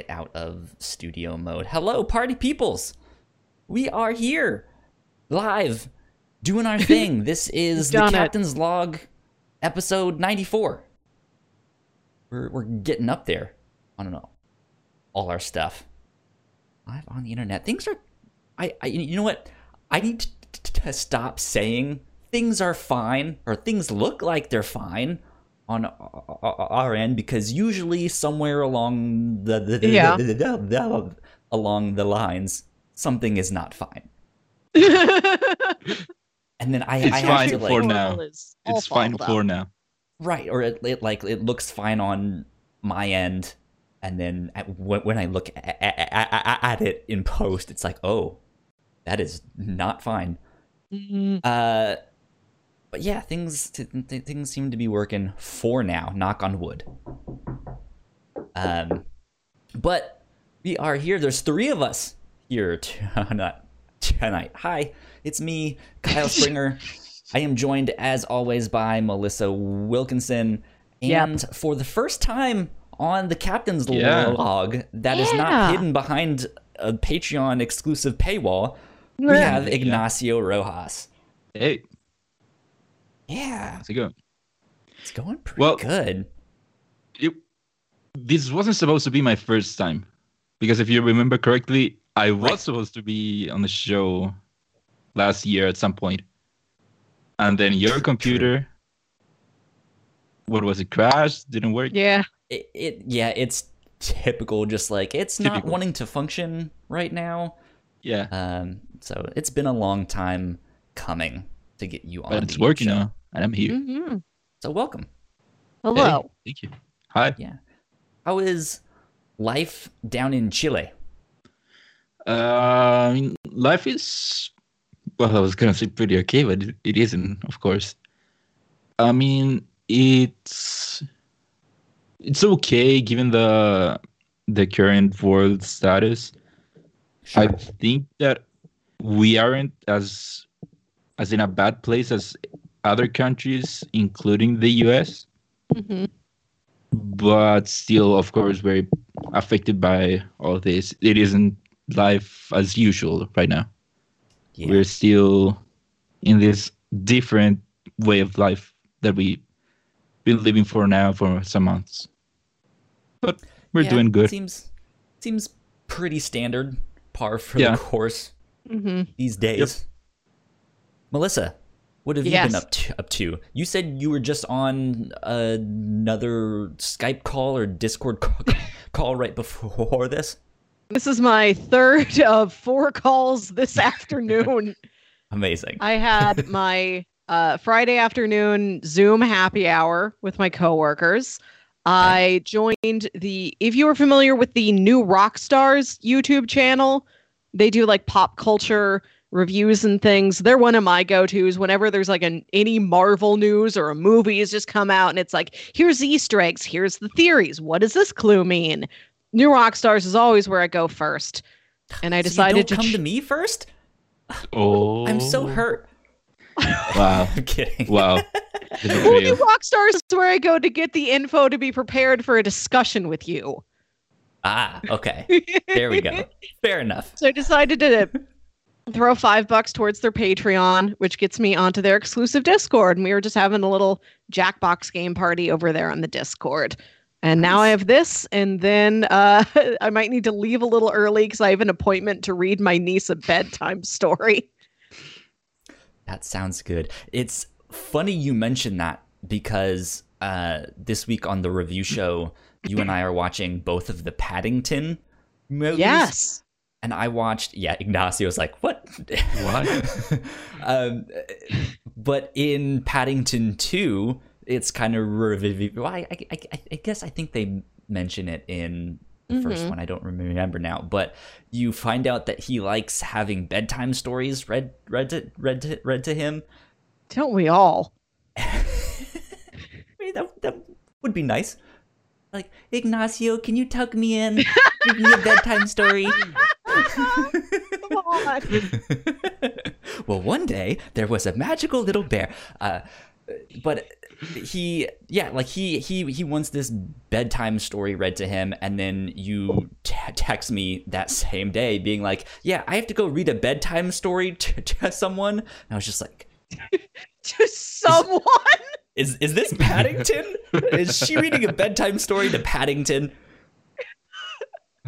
get out of studio mode. Hello, party peoples! We are here, live, doing our thing. this is the it. Captain's Log, episode 94. We're, we're getting up there. I don't know. All our stuff. Live on the internet. Things are. I, I you know what? I need to, to, to stop saying things are fine or things look like they're fine on our- our our end because usually somewhere along the, the, the- Yeah. the- the- the- along the lines something is not fine and then I, It's I have fine to for like now. It's fine fouled for now. right or it, it like it looks fine on my end and then at, when, when I look at, at, at it in post it's like oh that is not fine Mm, Uh, but yeah, things t- th- things seem to be working for now. Knock on wood. Um, but we are here. There's three of us here tonight. Tonight. Hi, it's me, Kyle Springer. I am joined as always by Melissa Wilkinson, Yep. and for the first time on the captain's Yeah. log that is not hidden behind a Patreon exclusive paywall, we have Ignacio Rojas. Hey, Yeah, how's it going? it's going pretty Well- good. It, this wasn't supposed to be my first time, because if you remember correctly, I was Right. supposed to be on the show last year at some point, and then your computer, what was it? Crashed? Didn't work? Yeah. It, it yeah, it's typical. Just like it's not wanting to function right now. Yeah, Um, so it's been a long time coming to get you on. but it's the working show. now, and I'm here. hmm So welcome. Hello. Hey, thank you. Hi. Yeah. How is life down in Chile? Uh, I mean, life is well. I was gonna say pretty okay, but it, it isn't, of course. I mean, it's it's okay given the the current world status. I think that we aren't as as in a bad place as other countries, including the U.S. hmm but still, of course, very affected by all this. It isn't life as usual right now. Yeah. We're still in this different way of life that we've been living for now for some months. But we're Yeah, doing good. Seems seems pretty standard, par for Yeah. the course hmm these days. Melissa, what have you been up to, up to? You said you were just on another Skype call or Discord ca- call right before this. This is my third of four calls this afternoon. Amazing. I had my uh, Friday afternoon Zoom happy hour with my coworkers. I joined the, if you are familiar with the New Rockstars YouTube channel, they do like pop culture reviews and things. They're one of my go tos whenever there's like an any Marvel news or a movie has just come out and it's like, here's the Easter eggs, here's the theories. What does this clue mean? New Rockstars is always where I go first. And I So you decided don't come to. to me first. oh, I'm so hurt. Wow. I'm kidding. Wow. Well, New betrayal. Rockstars is where I go to get the info to be prepared for a discussion with you. Ah, okay. There we go. Fair enough. So I decided to throw five bucks towards their Patreon, which gets me onto their exclusive Discord. And we were just having a little Jackbox game party over there on the Discord. And now I have this, and then uh, I might need to leave a little early because I have an appointment to read my niece a bedtime story. That sounds good. It's funny you mentioned that because uh, this week on the review show, you and I are watching both of the Paddington movies. Yes. And I watched, yeah, Ignacio Ignacio's like, what? What? um, but in Paddington 2, it's kind of review. Well, I, I, I, I guess I think they mention it in the first Mhm. one. I don't remember now. But you find out that he likes having bedtime stories read read to, read to, read to him. Don't we all? I mean, that, that would be nice. Like, Ignacio, can you tuck me in? Give me a bedtime story. Come on. well, one day there was a magical little bear. Uh, but he yeah like he he he wants this bedtime story read to him and then you t- text me that same day being like yeah i have to go read a bedtime story to, to someone and i was just like to someone. is is this paddington is she reading a bedtime story to paddington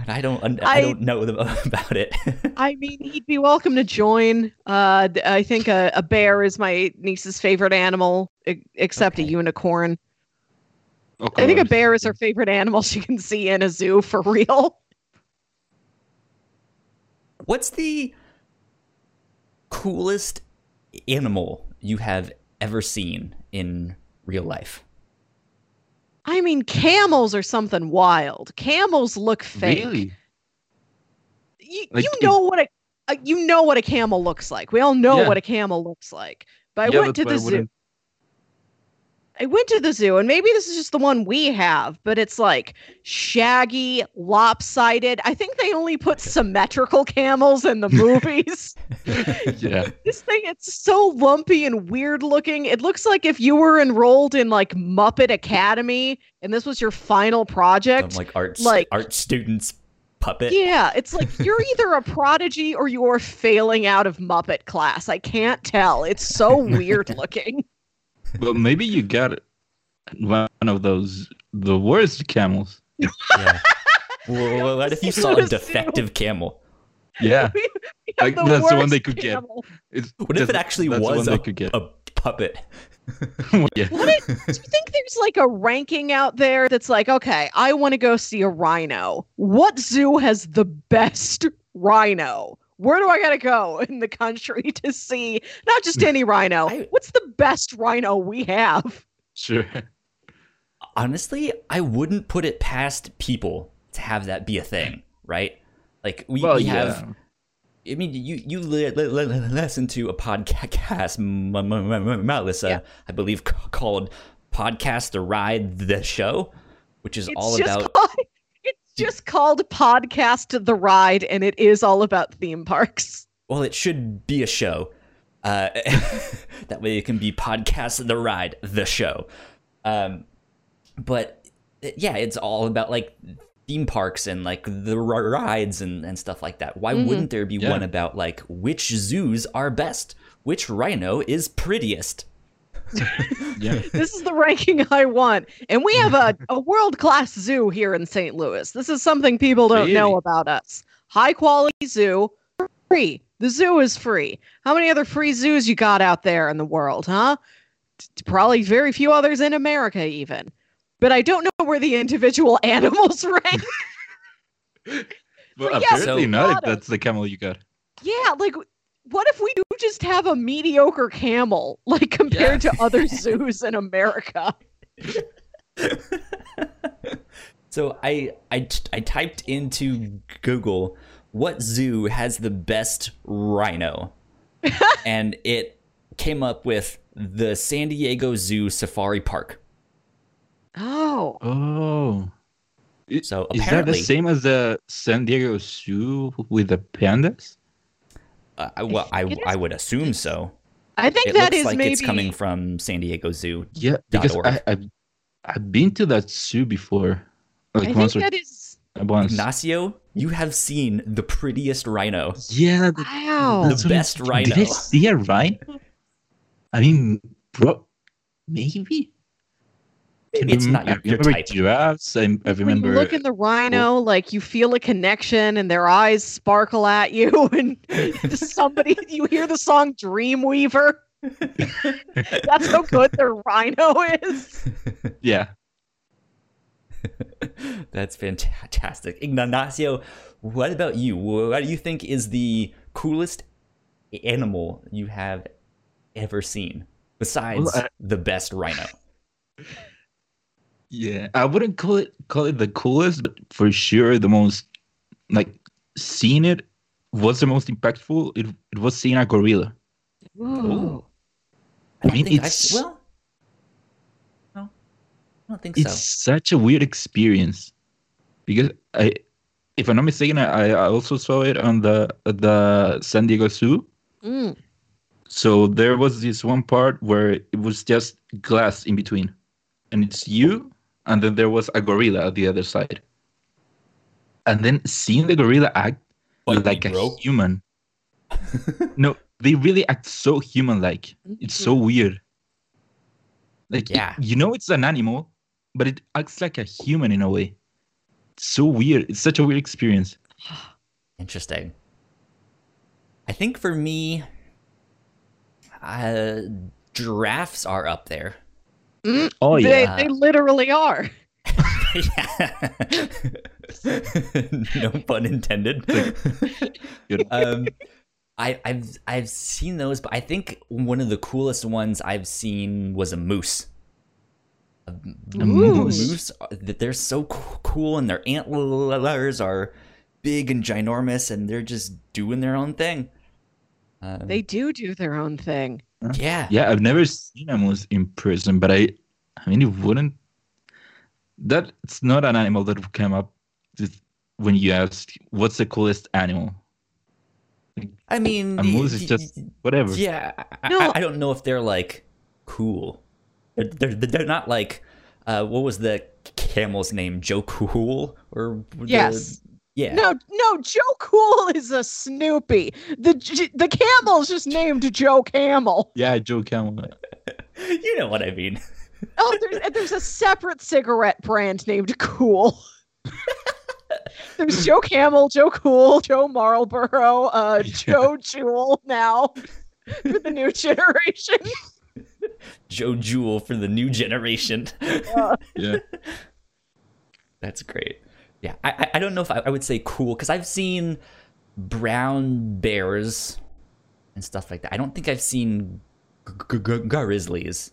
i don't un- I, I- don't know the- about it I mean, he'd be welcome to join. Uh, I think a, a bear is my niece's favorite animal, except a unicorn. Of I think a bear is her favorite animal she can see in a zoo for real. what's the coolest animal you have ever seen in real life I mean, camels are something wild. Camels look fake. Really? You, Like, you it- know what a uh, you know what a camel looks like. We all know Yeah. what a camel looks like. But I Yeah, went to the zoo. Wouldn't- I went to the zoo, and maybe this is just the one we have, but it's like shaggy, lopsided. I think they only put symmetrical camels in the movies. yeah. this thing, it's so lumpy and weird looking. It looks like if you were enrolled in like Muppet Academy and this was your final project. Some like art like- art students puppet. yeah, it's like you're either a prodigy or you're failing out of Muppet class. I can't tell. It's so weird looking. Well, maybe you got one of those the worst camels. Yeah. Well, what if you saw a defective camel? Yeah. We- we have Like, the that's the one they could get. It's What if it actually was a, could get? a puppet? yeah. What do you think there's like a ranking out there that's like, okay, I want to go see a rhino. What zoo has the best rhino? Where do I gotta go in the country to see not just any rhino? I- What's the best rhino we have? Sure. Honestly, I wouldn't put it past people to have that be a thing, right? Like we, Well, we yeah. have. I mean, you you li- li- li- li- listen to a podcast, M- M- M- Melissa, Yeah. I believe, c- called "Podcast the Ride the Show," which is It's all just about called, it's just called Podcast the Ride, and it is all about theme parks. well, it should be a show. Uh, that way it can be podcast the ride, the show. Um, but yeah, it's all about like theme parks and like the r- rides and, and stuff like that. Why Mhm. wouldn't there be Yeah. one about like which zoos are best? Which rhino is prettiest? Yeah. this is the ranking I want. And we have a, a world class zoo here in St. Louis. This is something people don't know about us. High quality zoo, free. The zoo is free. How many other free zoos you got out there in the world, huh? Probably very few others in America, even. But I don't know where the individual animals rank. Well, yeah, apparently so- not if that's the camel you got. yeah, like what if we do just have a mediocre camel, like compared to other zoos in America? So I I t- I typed into Google what zoo has the best rhino, and it came up with the San Diego Zoo Safari Park. Oh. Oh. I- So Is that the same as the San Diego Zoo with the pandas? Uh, I- well, I think I would assume so. I think It that looks is like maybe it's coming from San Diego Zoo. Yeah, because org. I, I've I've been to that zoo before, like I once think or that is once. Ignacio, you have seen the prettiest rhino. Yeah, that- wow. The best rhino. Did rhino. I see a rhino? I mean, bro, maybe. Can It's not your- I your remember type. giraffes. I, I when remember. you look in the rhino, like you feel a connection, and their eyes sparkle at you, and somebody you hear the song "Dreamweaver." That's how good their rhino is. yeah, That's fantastic. Ignacio, what about you? What do you think is the coolest animal you have ever seen besides Well, I- the best rhino? Yeah. I wouldn't call it call it the coolest, but for sure the most like seeing it was the most impactful. It it was seeing a gorilla. Ooh. I don't mean, it's- well, no, I don't think It's so. such a weird experience because I, if I'm not mistaken, I, I also saw it on the the San Diego Zoo. Mm. So there was this one part where it was just glass in between, and it's you, and then there was a gorilla at the other side. And then seeing the gorilla act Bite like a bro. human. no, they really act so human-like. It's so weird. Like, it- Yeah. you know, it's an animal, but it acts like a human in a way. It's so weird. It's such a weird experience. Interesting. I think for me, uh, giraffes are up there. Oh they, yeah, they literally are. Yeah. no pun intended. Um, I, I've I've seen those, but I think one of the coolest ones I've seen was a moose. A, A moose. moose that they're so co- cool, and their antlers are big and ginormous, and they're just doing their own thing. Um, They do do their own thing. Yeah, yeah. I've never seen a moose in person, but I, I mean, it wouldn't. That it's not an animal that would come up just when you ask, "What's the coolest animal?" I mean, A moose is just whatever. Yeah, I, No. I, I don't know if they're like cool. They're they're, they're not like uh, what was the camel's name? Joe Cool or the- Yes. Yeah. No, no, Joe Cool is a Snoopy. The J- the camel's just named Joe Camel. Yeah, Joe Camel. you know what I mean. Oh, there's, there's a separate cigarette brand named Cool. there's Joe Camel, Joe Cool, Joe Marlboro, uh, Joe Jewel now for the new generation. Joe Jewel for the new generation. Uh, Yeah. That's great. Yeah, I I- I don't know if I, I would say cool because I've seen brown bears and stuff like that. I don't think I've seen g- g- g- grizzlies,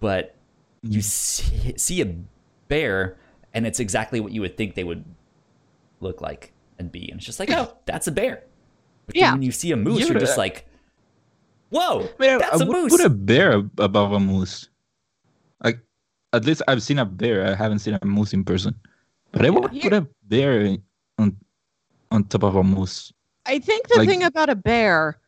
but you mm. see, see a bear and it's exactly what you would think they would look like and be, and it's just like, oh, that's a bear. But Yeah. when you see a moose, Yeah, you're just I- like, whoa, Man, that's I a uh, would moose. put a bear above a moose. Like, at least I've seen a bear. I haven't seen a moose in person, but I would Yeah. put a bear on on top of a moose. I think the Like- thing about a bear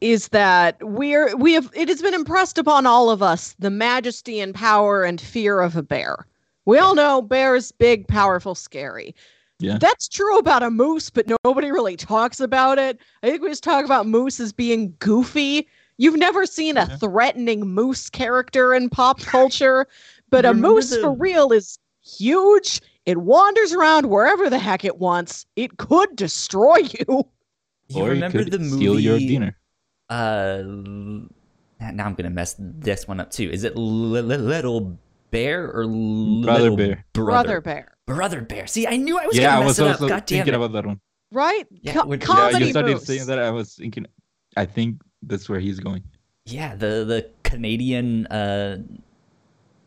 is that we're we have it has been impressed upon all of us the majesty and power and fear of a bear. We all know bears big, powerful, scary. Yeah. That's true about a moose, but nobody really talks about it. I think we just talk about moose as being goofy. You've never seen a Yeah. threatening moose character in pop culture, but a moose the- for real is huge. It wanders around wherever the heck it wants. It could destroy you. you or remember could the movie? steal your dinner. uh now i'm gonna mess this one up too is it li- li- little bear or Brother little Bear. Brother bear. brother bear see i knew i was Yeah, gonna I mess was it up also god damn thinking it about that one. right? Yeah, Co- we're- Yeah, comedy you started moose. saying that. I was thinking. I think that's where he's going. yeah the the canadian uh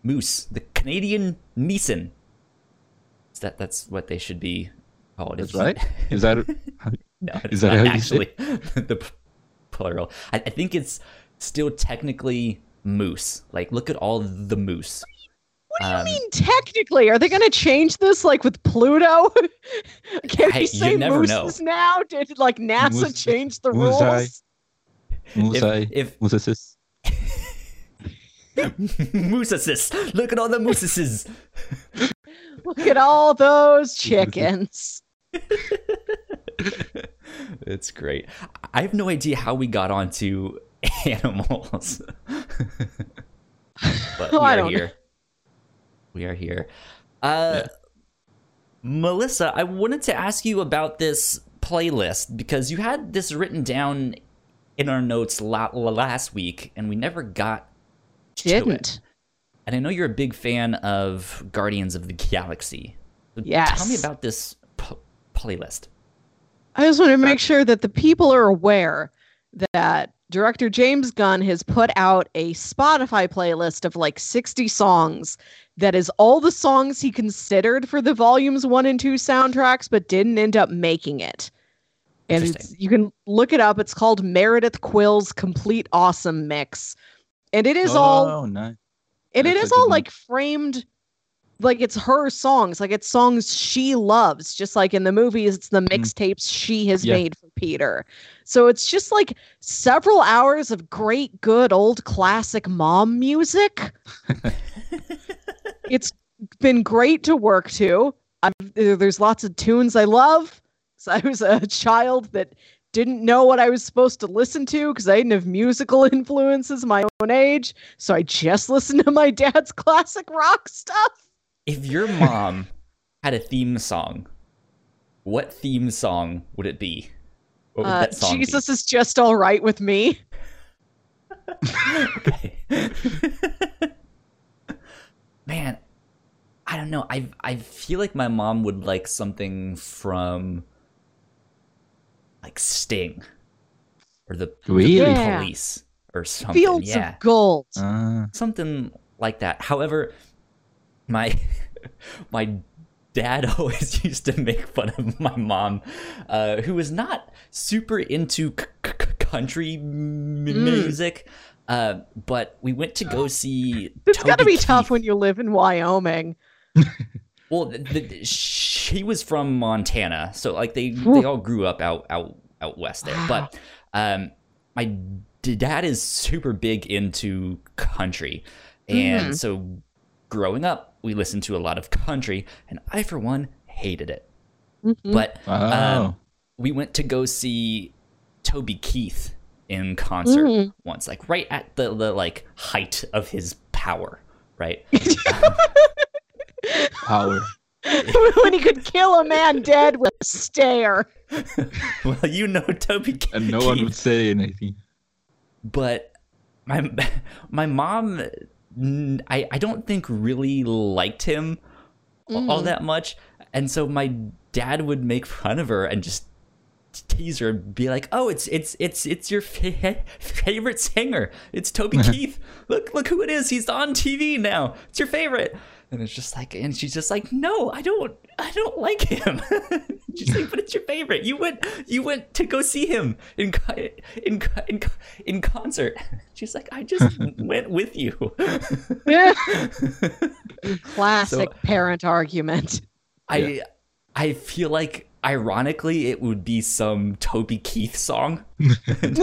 moose the canadian Neeson. Is that that's what they should be called That's It's- right. Is that? no Is that not how you actually the plural I, I think it's still technically moose like look at all the moose What do you Um, mean technically? Are they going to change this like with Pluto? Can Hey, we you say never know. mooses now? Did like NASA Moose- change the moose eye. rules? Musai. if Musasis. Mooseses. Look at all the mooseses. Look at all those chickens. it's great. I have no idea how we got onto animals. but we I are don't here. We are here. Uh, Melissa, I wanted to ask you about this playlist because you had this written down in our notes last week and we never got to it. Didn't. And I know you're a big fan of Guardians of the Galaxy. So Yes. Tell me about this p- playlist. I just want to make sure that the people are aware that director James Gunn has put out a Spotify playlist of like 60 songs that is all the songs he considered for the volumes 1 and 2 soundtracks but didn't end up making it. And it's, you can look it up. It's called Meredith Quill's Complete Awesome Mix. And it is oh, all Oh, nice. And it is all one. like framed like it's her songs, like it's songs she loves, just like in the movies, it's the mixtapes she has Yeah. made for Peter. So it's just like several hours of great, good old classic mom music. it's been great to work to. I've, there's lots of tunes I love. So I was a child that didn't know what I was supposed to listen to because I didn't have musical influences my own age. So I just listened to my dad's classic rock stuff. If your mom had a theme song, what theme song would it be? Would Uh, that song be? Jesus is just all right with me. Man, I don't know. I I feel like my mom would like something from like Sting or the, the Really? Yeah. police or something. Fields yeah. of gold. Uh, something like that. However, my my dad always used to make fun of my mom, uh, who was not super into c- c- c- country m- Mm. music. Uh, but we went to go see. It's got to Toby be tough when you live in Wyoming. Well, the, the, she was from Montana, so like they Whew. they all grew up out out out west there. Wow. But um, my d- dad is super big into country, and Mhm. so growing up, we listened to a lot of country, and I for one hated it. Mhm. But wow. um, we went to go see Toby Keith in concert Mhm. once, like right at the, the like height of his power, right? Power. when he could kill a man dead with a stare. well, you know Toby Keith. And no one would say anything. but my my mom mm, I, I don't think really liked him all Mhm. that much and so my dad would make fun of her and just tease her and be like oh it's it's it's it's your fa- favorite singer it's toby keith look look who it is he's on tv now it's your favorite and it's just like and she's just like no i don't i don't like him. She's like but it's your favorite. You went you went to go see him in in in, in concert. She's like i just went with you. Classic parent argument. I I feel like ironically it would be some Toby Keith song and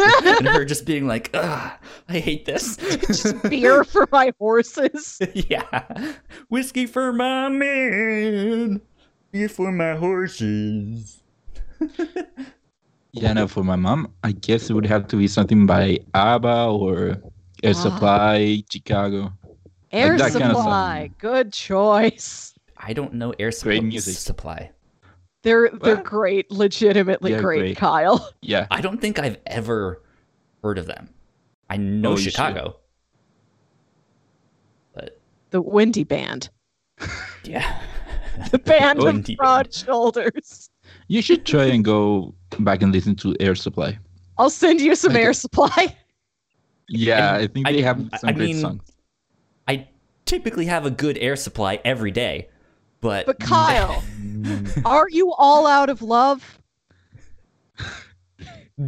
her just being like, Ugh, I hate this. Just beer for my horses. yeah. Whiskey for my men. Beer for my horses. Yeah, no, for my mom, I guess it would have to be something by ABBA or Air Ah. Supply, Chicago. Air that kind of supply. Good choice. I don't know Air Great Supply. music. Supply. They're they're What? great, legitimately Yeah, great, great. Kyle. Yeah. I don't think I've ever heard of them. I know Oh. Chicago. But The Windy Band. yeah. The band of Windy broad shoulders. You should try and go back and listen to Air Supply. I'll send you some air supply. Yeah, And I think I- they have some I great mean, songs. I typically have a good air supply every day, but But Kyle, are you all out of love?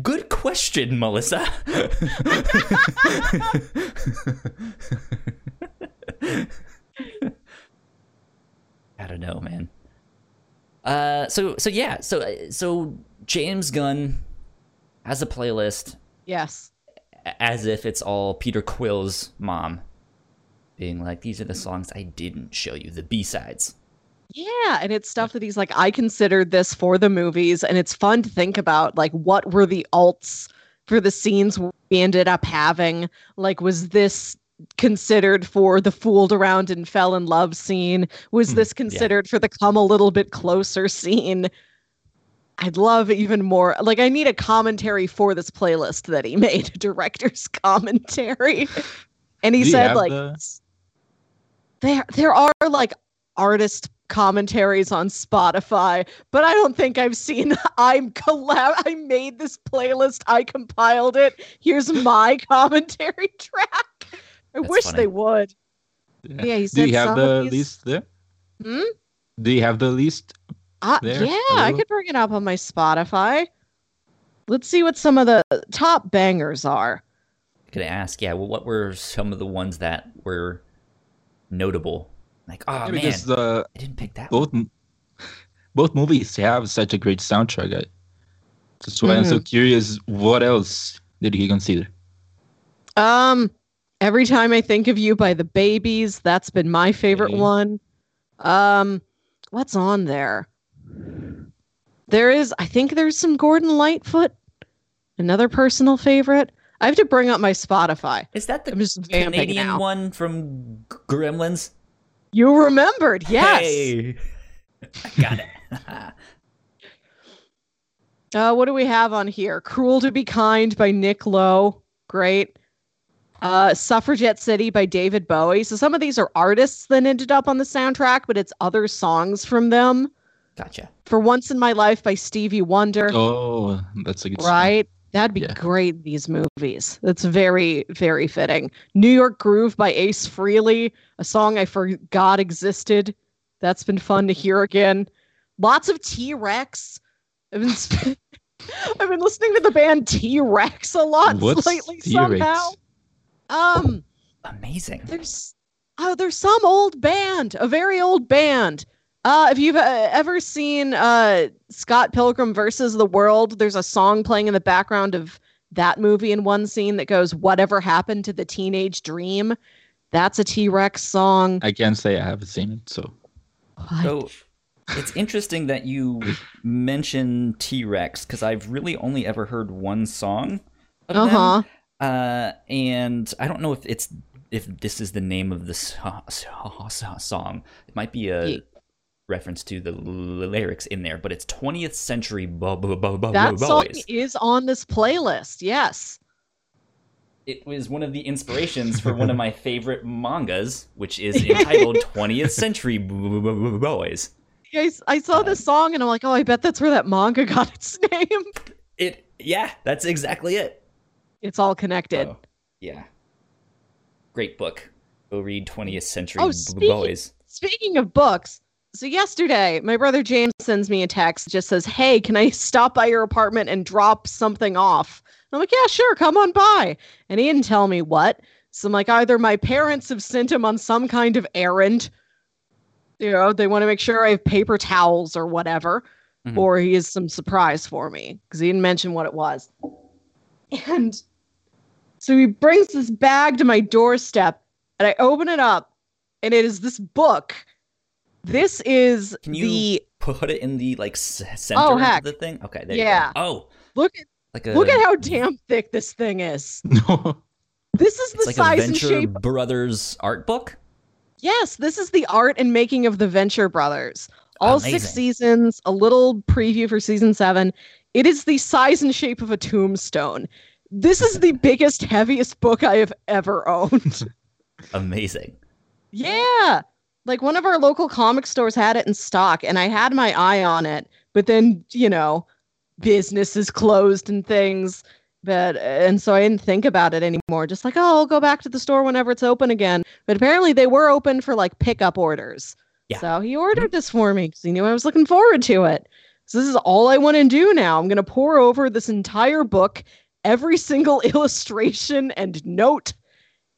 good question, Melissa. I don't know, man. Uh, so so yeah, so uh, so James Gunn has a playlist Yes. as if it's all Peter Quill's mom, being like, "These are the songs I didn't show you, the B sides." Yeah, and it's stuff that he's like, I considered this for the movies, and it's fun to think about like what were the alts for the scenes we ended up having? Like, was this considered for the fooled around and fell in love scene? Was Hmm, this considered for the come a little bit closer scene? I'd love even more. Like, I need a commentary for this playlist that he made, a director's commentary. And he Do said, like, the- there there are like artist commentaries on Spotify, but I don't think I've seen I'm collab I made this playlist, I compiled it. Here's my commentary track. I That's wish funny. they would. Yeah. Yeah, he Do you have the of these- list there? Hmm? Do you have the list? Uh, There, yeah, I could bring it up on my Spotify. Let's see what some of the top bangers are. Could I ask, yeah, well, what were some of the ones that were notable Like, oh Yeah, man, because the I didn't pick that. both m- both movies have such a great soundtrack. I, that's why I'm so curious. What else did he consider? Um, every time I think of you by the Babys, that's been my favorite Okay. one. Um, what's on there? There is, I think there's some Gordon Lightfoot, another personal favorite. I have to bring up my Spotify. Is that the I'm just vamping Canadian now. one from Gremlins? You remembered, yes. Hey. I got it. Uh, what do we have on here? Cruel to Be Kind by Nick Lowe. Great. Uh, Suffragette City by David Bowie. So some of these are artists that ended up on the soundtrack, but it's other songs from them. gotcha. For Once in My Life by Stevie Wonder. Oh, that's a good song. Right? That'd be Yeah. great these movies. That's very, very fitting. New York Groove by Ace Frehley, a song I forgot existed. That's been fun to hear again. Lots of T Rex. I've been sp- I've been listening to the band T Rex a lot What's lately T-Rex? somehow. Um, Amazing. there's oh, there's some old band, a very old band. Uh, if you've uh, ever seen uh, Scott Pilgrim versus the World, there's a song playing in the background of that movie in one scene that goes, "Whatever happened to the teenage dream?" That's a T Rex song. I can't say I haven't seen it, so What? So it's interesting that you mention T Rex because I've really only ever heard one song Uh huh. them. Uh, and I don't know if it's if this is the name of the so- so- song. It might be a Ye- reference to the l- lyrics in there, but it's 20th Century Bo- Bo- Bo- Bo- That song is on this playlist. Yes. It was one of the inspirations for one of my favorite mangas, which is entitled 20th Century Bo- Bo- Bo- Boys. I, I saw this um, song and I'm like, oh, I bet that's where that manga got its name. It, yeah, that's exactly it. It's all connected. Oh, yeah. Great book. Go read 20th Century Oh, speaking- Boys. Speaking of books, so yesterday my brother James sends me a text, just says, "Hey, can I stop by your apartment and drop something off?" And I'm like, "Yeah, sure, come on by." And he didn't tell me what. So I'm like, either my parents have sent him on some kind of errand, you know, they want to make sure I have paper towels or whatever, Mhm. or he has some surprise for me because he didn't mention what it was. And so he brings this bag to my doorstep, and I open it up, and it is this book. This is Can you the Put it in the like center Oh, heck. of the thing. Okay, there Yeah. you go. Oh, look at like a look at how damn thick this thing is. This is the it's like a size and shape. Brothers art book. Yes, this is the art and making of the Venture Brothers. All six seasons, a little preview for season seven. It is the size and shape of a tombstone. This is the biggest, heaviest book I have ever owned. Amazing. Yeah. Like one of our local comic stores had it in stock and I had my eye on it, but then, you know, businesses closed and things. But and so I didn't think about it anymore. Just like, oh, I'll go back to the store whenever it's open again. But apparently they were open for like pickup orders. Yeah. So he ordered this for me because he knew I was looking forward to it. So this is all I want to do now. I'm gonna pour over this entire book, every single illustration and note.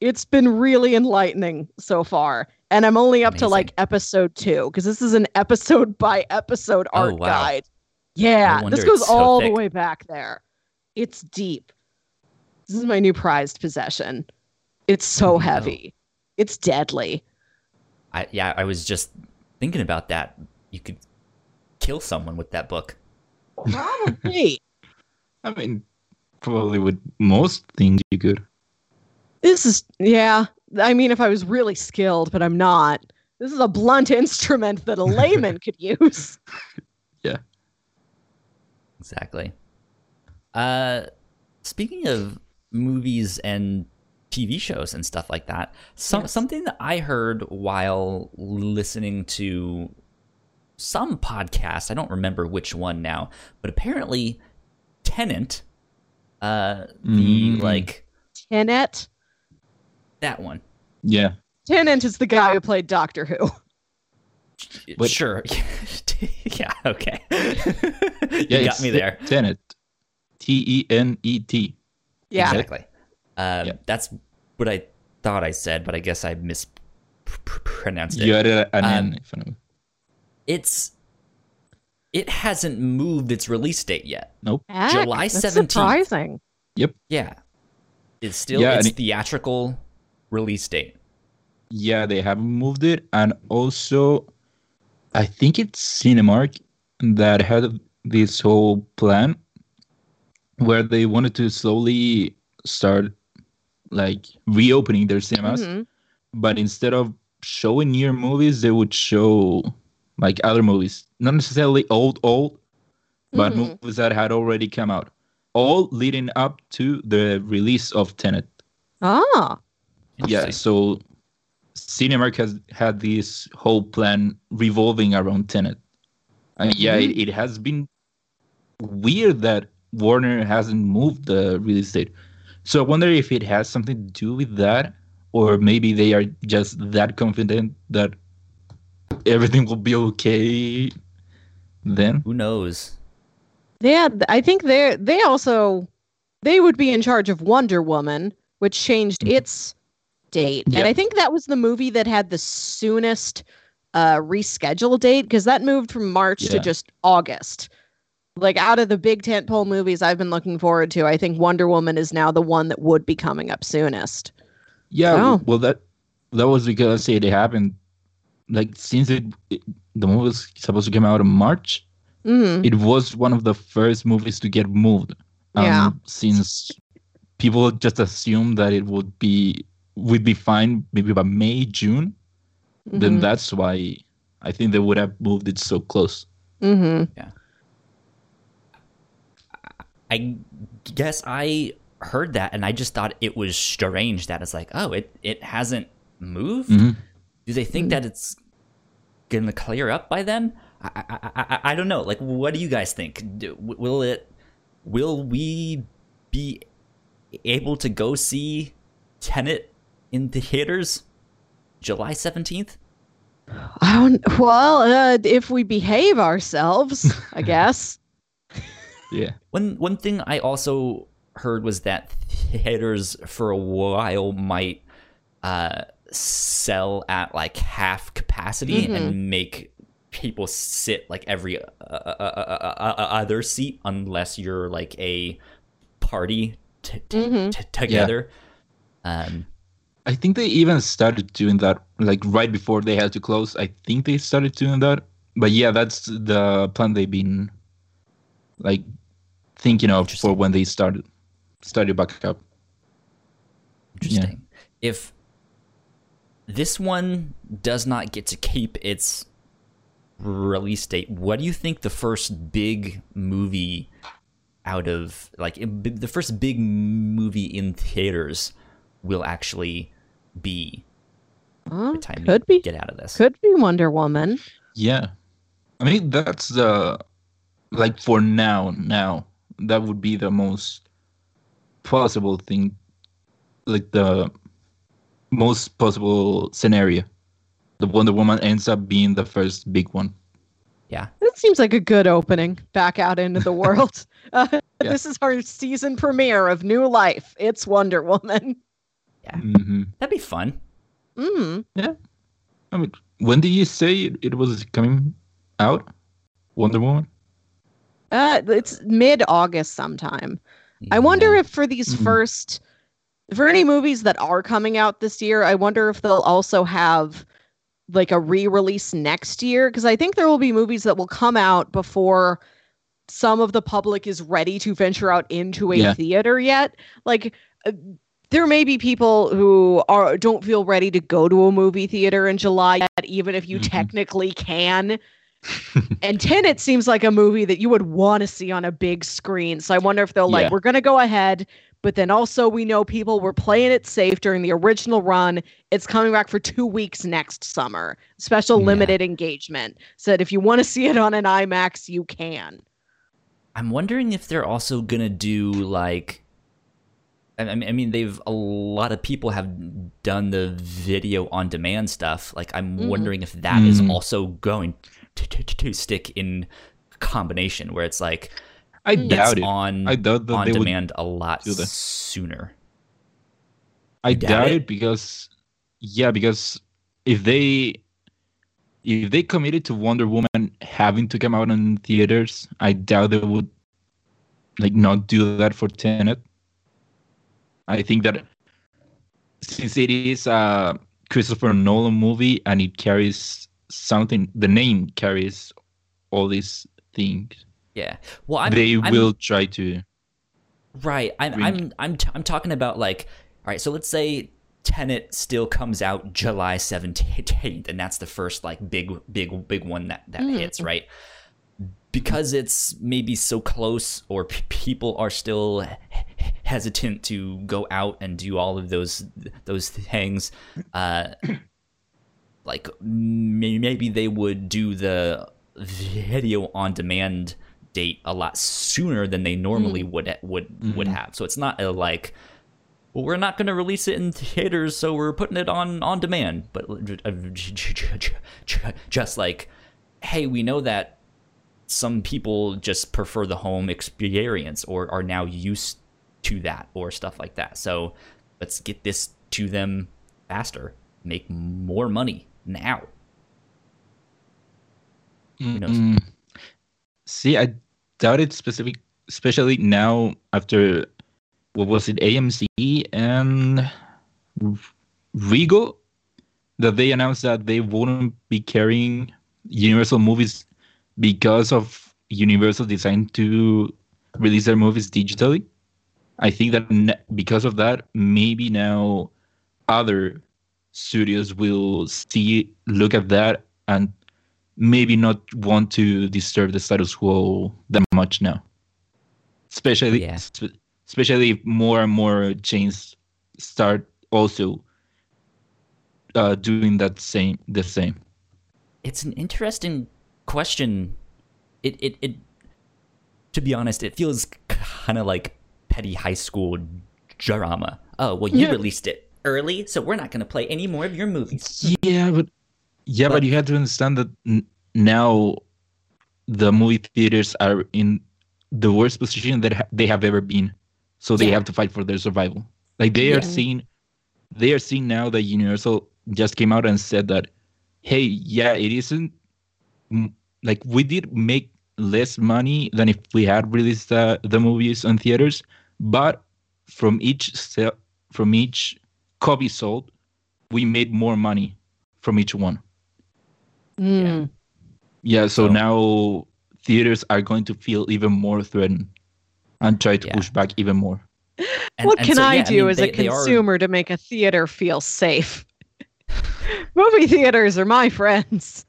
It's been really enlightening so far. And I'm only up to like episode two because this is an episode by episode Oh, art wow. guide. Yeah, wonder this goes it's so all the way back there. It's deep. This is my new prized possession. It's so Oh. heavy. It's deadly. I yeah, I was just thinking about that. You could kill someone with that book. Probably. I mean, probably with most things you could. this is yeah. I mean, if I was really skilled, but I'm not. This is a blunt instrument that a layman could use. Yeah. Exactly. Uh, speaking of movies and TV shows and stuff like that, some Yes. something that I heard while listening to some podcast, I don't remember which one now, but apparently Tenant, uh, the Mm. like Tenet. That one. Yeah. Tennant is the guy who played Doctor Who. But- sure. yeah. Okay. you Yeah, got me there. Tenet. T E N E T. Yeah. Exactly. Um, Yeah. That's what I thought I said, but I guess I mispronounced it. You added an Um, N in front of it. It's it hasn't moved its release date yet. Nope. Heck, July that's 17th. Surprising. Yeah, it's still Yeah, its and it- theatrical release date. Yeah, they haven't moved it, and also, I think it's Cinemark that had this whole plan where they wanted to slowly start like reopening their cinemas, Mhm. but instead of showing newer movies, they would show like other movies, not necessarily old old, but Mhm. movies that had already come out, all leading up to the release of Tenet. Ah. Yeah, so Cinemark has had this whole plan revolving around Tenet. And yeah, it, it has been weird that Warner hasn't moved the release date. So I wonder if it has something to do with that, or maybe they are just that confident that everything will be okay then. Who knows? Yeah, I think they they also they would be in charge of Wonder Woman, which changed Mhm. its date. Yeah. And I think that was the movie that had the soonest uh reschedule date because that moved from March to just August. Like out of the big tentpole movies I've been looking forward to, I think Wonder Woman is now the one that would be coming up soonest. Yeah, Oh. well that that was because it happened like since it, it the movie was supposed to come out in March. hmm it was one of the first movies to get moved. Um, Yeah. Since people just assumed that it would be would be fine maybe by May June, then Mhm. that's why I think they would have moved it so close. hmm I guess I heard that and I just thought it was strange that it's like, oh, it it hasn't moved. Mhm. Do they think that it's gonna clear up by then? I, I, I, I- I don't know. Like, what do you guys think? Do, will it? Will we be able to go see Tenet in the theaters July seventeenth? I don't, well, uh, if we behave ourselves, I guess. Yeah. One one thing I also heard was that theaters for a while might uh, sell at like half capacity Mhm. and make people sit like every uh, uh, uh, uh, uh, other seat unless you're like a party t- t- Mhm. t- together. Um, I think they even started doing that like right before they had to close. I think they started doing that. But yeah, that's the plan they've been like thinking of for when they started started back up. Interesting. If this one does not get to keep its release date, what do you think the first big movie out of like the first big movie in theaters will actually be Huh? the time could be. get out of this? Could be Wonder Woman. Yeah. I mean that's the like for now now that would be the most possible thing like the most possible scenario. The Wonder Woman ends up being the first big one. Yeah. That seems like a good opening back out into the world. Uh, Yeah. This is our season premiere of New Life. It's Wonder Woman. hmm That'd be fun. Mm. Yeah. I mean, when did you say it, it was coming out? Wonder Woman? Uh, it's mid August sometime. I wonder if for these Mhm. first, for any movies that are coming out this year, I wonder if they'll also have like a re-release next year because I think there will be movies that will come out before some of the public is ready to venture out into a Yeah. theater yet. Like uh, there may be people who are don't feel ready to go to a movie theater in July yet, even if you Mhm. technically can. and Tenet seems like a movie that you would want to see on a big screen. So I wonder if they'll like, we're gonna go ahead, but then also we know people were playing it safe during the original run. It's coming back for two weeks next summer. Special Yeah. limited engagement. So that if you want to see it on an IMAX, you can. I'm wondering if they're also gonna do like. I I mean, I mean, they've a lot of people have done the video on demand stuff. Like, I'm Mhm. wondering if that is Mhm. also going to, to, to stick in combination, where it's like I doubt it. on I doubt that on they would. demand a lot do that. sooner. I doubt doubt it? it because, yeah, because if they if they committed to Wonder Woman having to come out in theaters, I doubt they would like not do that for Tenet. I think that since it is a Christopher Nolan movie and it carries something, the name carries all these things. Yeah. Well, I'm, they I'm- will try to. Right. I'm Bring- I'm I'm t- I'm talking about like all right, so let's say Tenet still comes out July 17th and that's the first like big big big one that that Mm. hits, right? Because it's maybe so close or p- people are still he- hesitant to go out and do all of those those things uh like may- maybe they would do the video on demand date a lot sooner than they normally mm. would eh, would mm-hmm. would have. So it's not a like well, we're not going to release it in theaters, so we're putting it on on demand. But just like, hey, we know that some people just prefer the home experience or are now used to that or stuff like that. So let's get this to them faster, make more money now. Who knows? Mm, See, I doubt it specific, especially now after what was it, AMC and Regal, that they announced that they wouldn't be carrying Universal movies because of Universal design to release their movies digitally. I think that because of that, maybe now other studios will see, look at that, and maybe not want to disturb the status quo that much now. Especially, Yeah. spe- especially if more and more chains start also uh, doing that same the same. it's an interesting question. It it it to be honest, it feels kind of like petty high school drama. Oh, well, you Yeah. released it early, so we're not going to play any more of your movies. Yeah, but yeah, but, But- you have to understand that n- now the movie theaters are in the worst position that ha- they have ever been, so they Yeah. have to fight for their survival. Like they are seeing, they are seeing now that Universal just came out and said that, hey, yeah, it isn't like we did make less money than if we had released uh, the movies on theaters, but from each sale, from each copy sold, we made more money from each one. Mm. Yeah, so, So- now theaters are going to feel even more threatened and try to Yeah. push back even more. And- what and can so, I yeah, do mean, as they- a they are- consumer to make a theater feel safe? Movie theaters are my friends.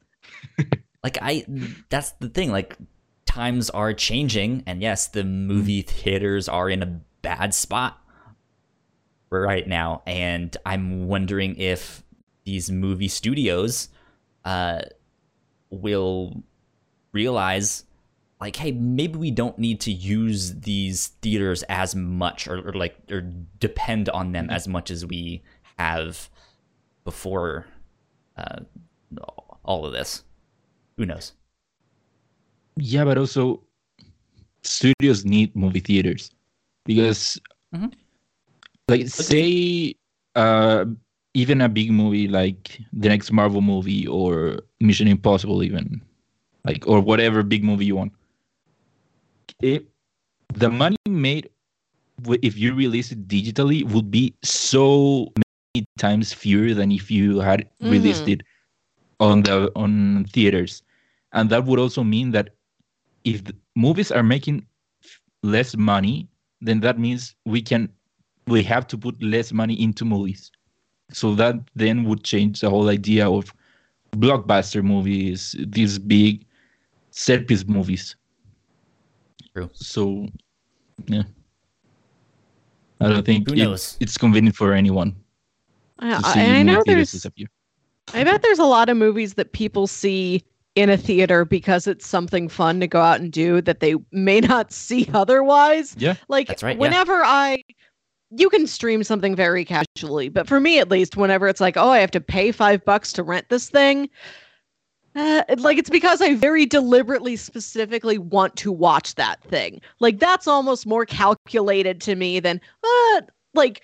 Like I that's the thing like times are changing and yes the movie theaters are in a bad spot right now and I'm wondering if these movie studios uh will realize like hey maybe we don't need to use these theaters as much or, or like or depend on them as much as we have before uh all of this who knows Yeah, but also studios need movie theaters because, Mhm. like, say, uh, even a big movie like the next Marvel movie or Mission Impossible, even like or whatever big movie you want. It, the money made if you release it digitally would be so many times fewer than if you had released Mhm. it on the on theaters and that would also mean that if the movies are making less money then that means we can we have to put less money into movies. So that then would change the whole idea of blockbuster movies these big set piece movies. True. so yeah. I don't think Who it- it's convenient for anyone I, I- I know there's I bet there's a lot of movies that people see in a theater because it's something fun to go out and do that they may not see otherwise. yeah Like That's right, yeah. whenever I you can stream something very casually, but for me at least, whenever it's like, oh, I have to pay five bucks to rent this thing, uh, like it's because I very deliberately, specifically want to watch that thing. Like that's almost more calculated to me than, uh, like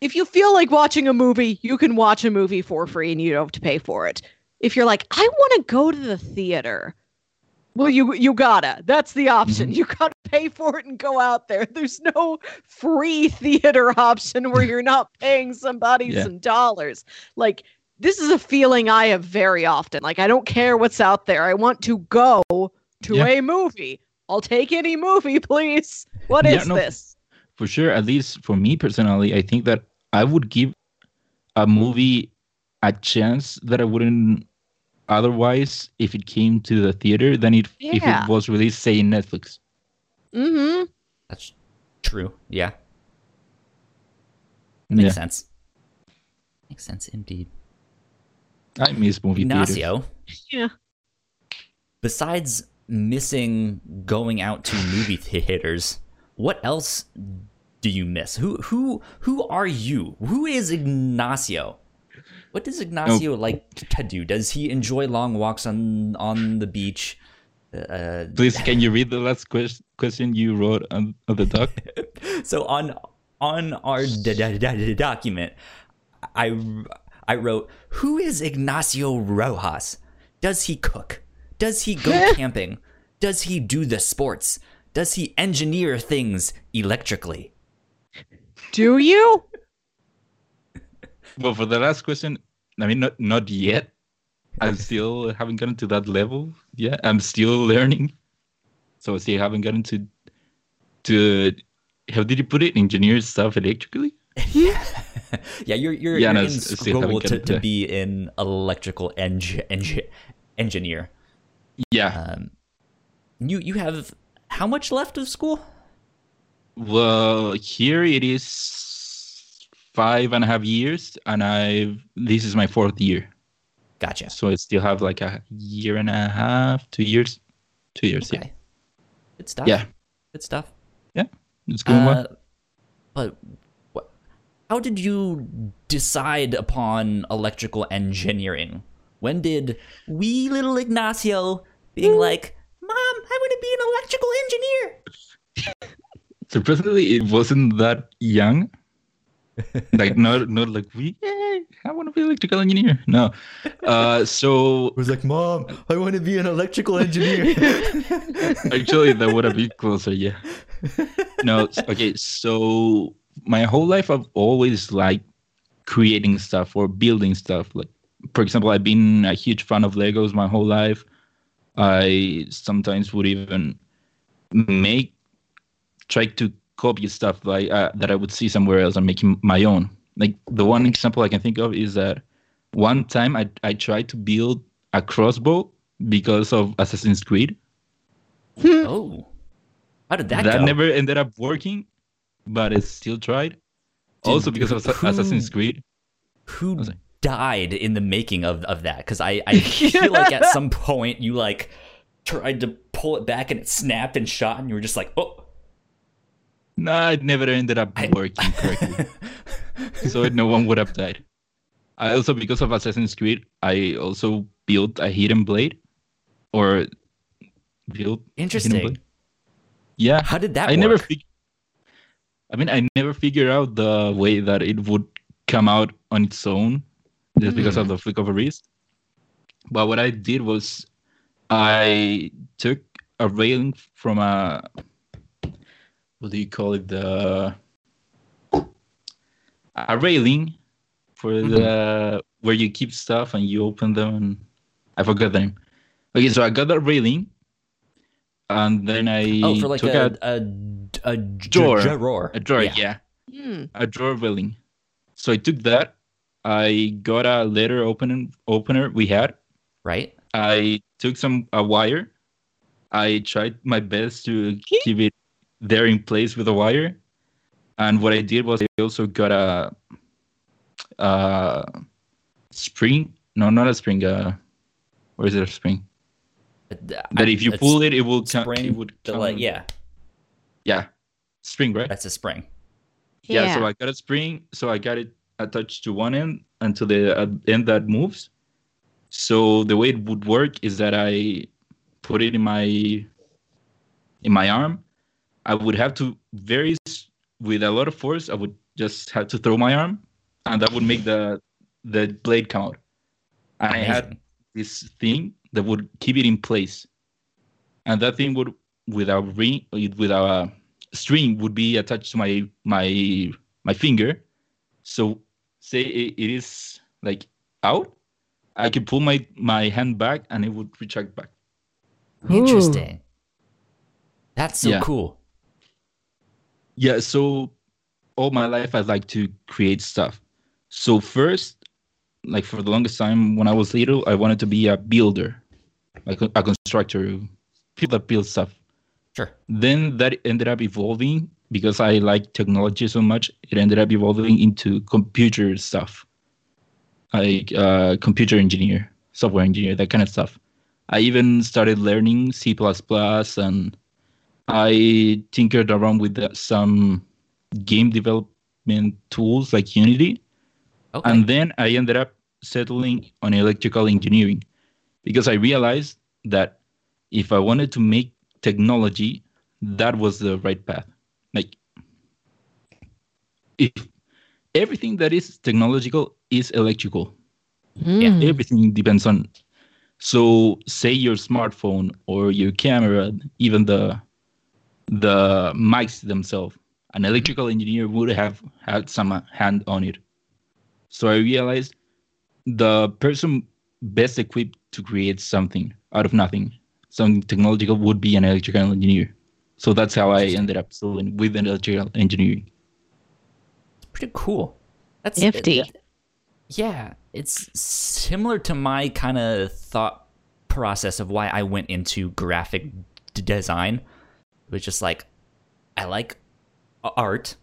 if you feel like watching a movie, you can watch a movie for free and you don't have to pay for it. If you're like, I want to go to the theater, well, you you gotta. That's the option. Mhm. You gotta pay for it and go out there. There's no free theater option where you're not paying somebody Yeah. some dollars. Like this is a feeling I have very often. Like I don't care what's out there. I want to go to Yeah. a movie. I'll take any movie, please. What is Yeah, no, this? for sure at least for me personally i think that i would give a movie a chance that i wouldn't otherwise if it came to the theater than it if it was released say in netflix Mm-hmm. That's true. Yeah. Makes yeah sense. Makes sense indeed. i miss movie theaters. Ignacio, Yeah. besides missing going out to movie theaters, what else do you miss? Who who who are you? Who is Ignacio? What does Ignacio like to do? Does he enjoy long walks on on the beach? Uh, please can you read the last ques- question you wrote on, on the doc so on on our d- d- d- document, I I wrote, "Who is Ignacio Rojas? Does he cook? Does he go camping? Does he do the sports? Does he engineer things electrically?" Do you? Well for the last question i mean not not yet. I'm still haven't gotten to that level yeah i'm still learning. So I still haven't gotten to to how did you put it? Engineer stuff electrically? Yeah, yeah, you're you're, Yeah, you're no, in it's- it's still school to, to to- be an electrical eng- eng- engineer. yeah. Um, you you have how much left of school? Well, here it is five and a half years, and I this is my fourth year, Gotcha. so I still have like a year and a half, two years, two years. Okay. Good stuff. Yeah, Good stuff. yeah, it's going well. Uh, but what, how did you decide upon electrical engineering? When did wee little Ignacio being like, "Mom, I want to be an electrical engineer"? Surprisingly, it wasn't that young. like not not like we. Yay, I want to be electrical engineer. No, uh, so it was like, "Mom, I want to be an electrical engineer." actually that would have been closer. Yeah. No. Okay. So my whole life, I've always liked creating stuff or building stuff. Like, for example, I've been a huge fan of Legos my whole life. I sometimes would even make, try to copy stuff like uh, that I would see somewhere else and making my own. Like the one example I can think of is that one time I I tried to build a crossbow because of Assassin's Creed. oh, how did that, that go? never ended up working, but I still tried. also because of who- Assassin's Creed. Who was died in the making of of that? Because I I feel like at some point you like tried to pull it back and it snapped and shot, and you were just like, "Oh." No, it never ended up working correctly. so no one would have died. I also, because of Assassin's Creed, I also built a hidden blade, or built Interesting. blade. Yeah, How did that I work? never. Fig- I mean, I never figured out the way that it would come out on its own, just because Hmm. of the flick of a wrist. But what I did was, I took a railing from a. What do you call it? The a railing for Mm-hmm. the where you keep stuff and you open them. And I forgot the name. Okay, so I got that railing, and then I oh, for like took a out a a Drawer. drawer. a drawer, Yeah. yeah. Hmm. a drawer railing. So I took that. I got a letter opening opener we had. Right. I took some a wire. I tried my best to keep it there in place with a wire. And what I did was I also got a, a spring. No, not a spring. Uh, where is it a spring? That if you pull it, it will come. spring, It would come. like, yeah, yeah, spring, right? that's a spring. yeah. so i got a spring so i got it attached to one end until the uh, end that moves so the way it would work is that i put it in my in my arm i would have to very with a lot of force i would just have to throw my arm, and that would make the the blade come out. And I had this thing that would keep it in place, and that thing would, without ring, without a string, would be attached to my my my finger. So, say it, it is like out, I could pull my my hand back, and it would retract back. Interesting. That's so Yeah. cool. Yeah, so all my life I'd like to create stuff. So first, like for the longest time when I was little, I wanted to be a builder, like a, a constructor, people that build stuff. Sure. Then that ended up evolving because I like technology so much. It ended up evolving into computer stuff, like uh, computer engineer, software engineer, that kind of stuff. I even started learning C++ and I tinkered around with the- some game development tools like Unity. Okay. And then I ended up settling on electrical engineering because I realized that if I wanted to make technology, that was the right path. Like, if everything that is technological is electrical, Mm. everything depends on. So, say your smartphone or your camera, even the the mics themselves, an electrical engineer would have had some hand on it. So I realized the person best equipped to create something out of nothing, something technological, would be an electrical engineer. So that's how I ended up studying with electrical engineering. pretty cool. That's Nifty. Yeah, it's similar to my kind of thought process of why I went into graphic d- design. It was just like I like art,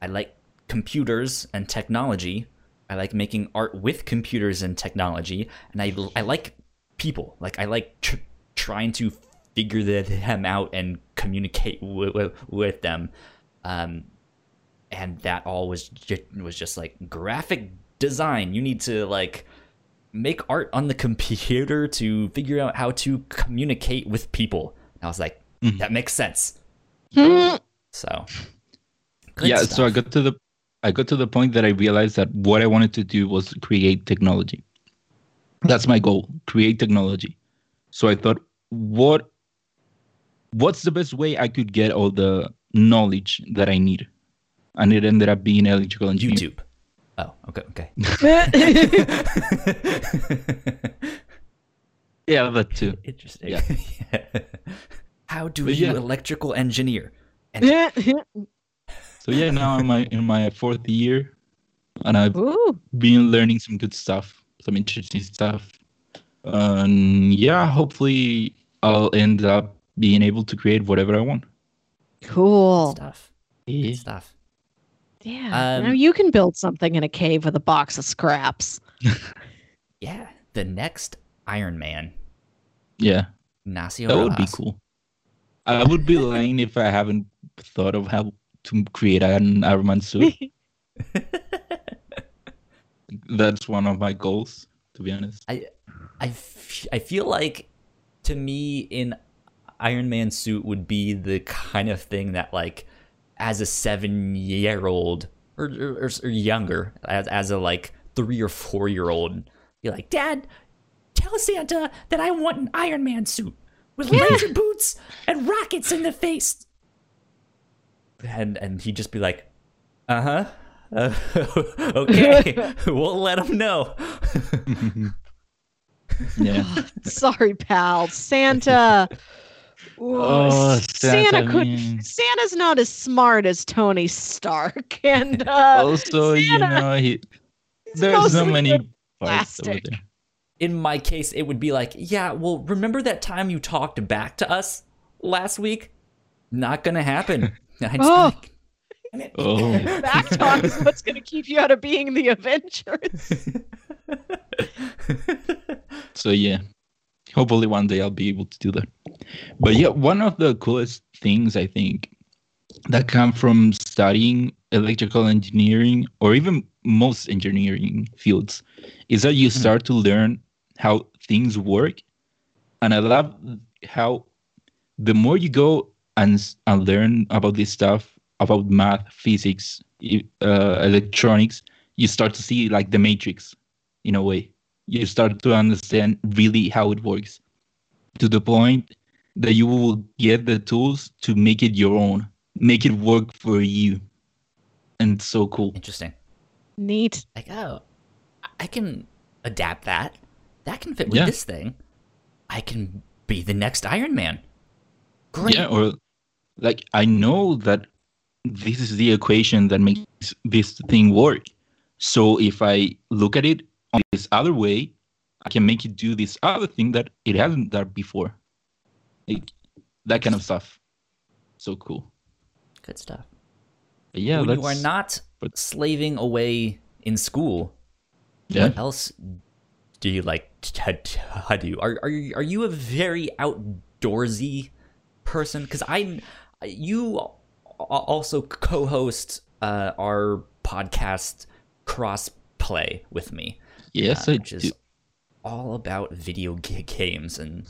I like computers and technology. I like making art with computers and technology, and I I like people. Like I like tr- trying to figure them out and communicate w- w- with them. Um, and that all was just, was just like graphic design. You need to like make art on the computer to figure out how to communicate with people. And I was like, Mhm. that makes sense. Hmm. So good yeah, so I got to the I got to the point that I realized that what I wanted to do was create technology. That's my goal, create technology. So I thought, what what's the best way I could get all the knowledge that I need? And it ended up being electrical engineering. YouTube. Oh, okay, okay. Yeah, that too. Interesting. Yeah. How do But you yeah. electrical engineer? So yeah, now I'm my, in my fourth year, and I've Ooh. been learning some good stuff, some interesting stuff. And yeah, hopefully I'll end up being able to create whatever I want. Cool. Stuff. Yeah. Good stuff. Yeah. Um, now you can build something in a cave with a box of scraps. Yeah. The next Iron Man, Yeah, Ignacio that would be cool. I would be lying if I haven't thought of how to create an Iron Man suit. That's one of my goals, to be honest. I, I, f- I feel like to me in Iron Man suit would be the kind of thing that like as a seven year old or, or, or younger as, as a like three or four year old you're like dad tell Santa that I want an Iron Man suit with laser boots and rockets in the face and and he'd just be like uh-huh uh, okay we'll let him know Yeah. Sorry, pal. Santa. Ooh, Oh, Santa, Santa, could. man. Santa's not as smart as Tony Stark, and uh, also, you Santa- know, he, there's so many good parts over there. In my case, it would be like, yeah, well, remember that time you talked back to us last week? Not gonna happen. I just Oh. like, Oh. back talk is what's going to keep you out of being the Avengers. So yeah, hopefully one day I'll be able to do that. But yeah, one of the coolest things I think that come from studying electrical engineering or even most engineering fields is that you mm-hmm. start to learn how things work. And I love how the more you go and, and learn about this stuff about math, physics, uh, electronics, you start to see like the matrix in a way. You start to understand really how it works to the point that you will get the tools to make it your own, make it work for you. And it's so cool. Interesting. Neat. Like, oh, I can adapt that. That can fit with Yeah. this thing. I can be the next Iron Man. Great. Yeah, or like I know that this is the equation that makes this thing work. So if I look at it on this other way, I can make it do this other thing that it hasn't done before. Like that kind of stuff. So cool. Good stuff. But yeah, you are not but- slaving away in school, yeah. what else do you like to, to do? Are are you, are you a very outdoorsy person? Because I, you also co-host uh, our podcast Crossplay with me, Yes, uh, I which do. is all about video ga- games and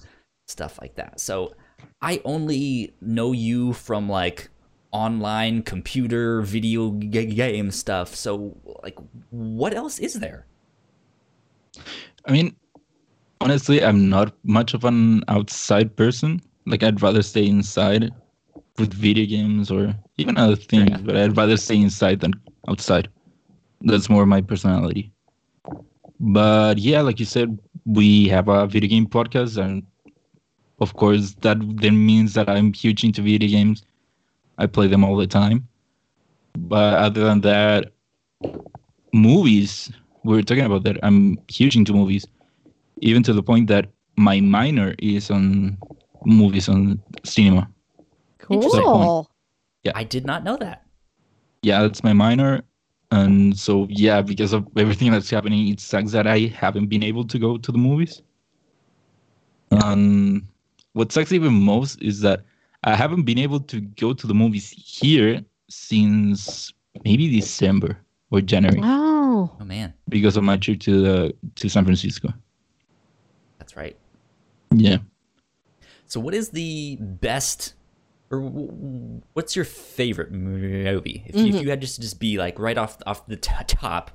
stuff like that. So I only know you from like online computer video ga- game stuff. So like, what else is there? I mean, honestly, I'm not much of an outside person. Like, I'd rather stay inside with video games or even other things, Yeah. but I'd rather stay inside than outside. That's more my personality. But yeah, like you said, we have a video game podcast, and of course, that then means that I'm huge into video games. I play them all the time. But other than that, movies we were talking about that. I'm huge into movies, even to the point that my minor is on movies on cinema. Cool. Yeah. I did not know that. Yeah, that's my minor. And so, yeah, because of everything that's happening, it sucks that I haven't been able to go to the movies. Um, what sucks even most is that I haven't been able to go to the movies here since maybe December or January Oh. Oh man, because of my trip to the to San Francisco. that's right. Yeah. So, what is the best, or w- w- what's your favorite movie? If, you, if mm-hmm. you had just just be like right off off the t- top,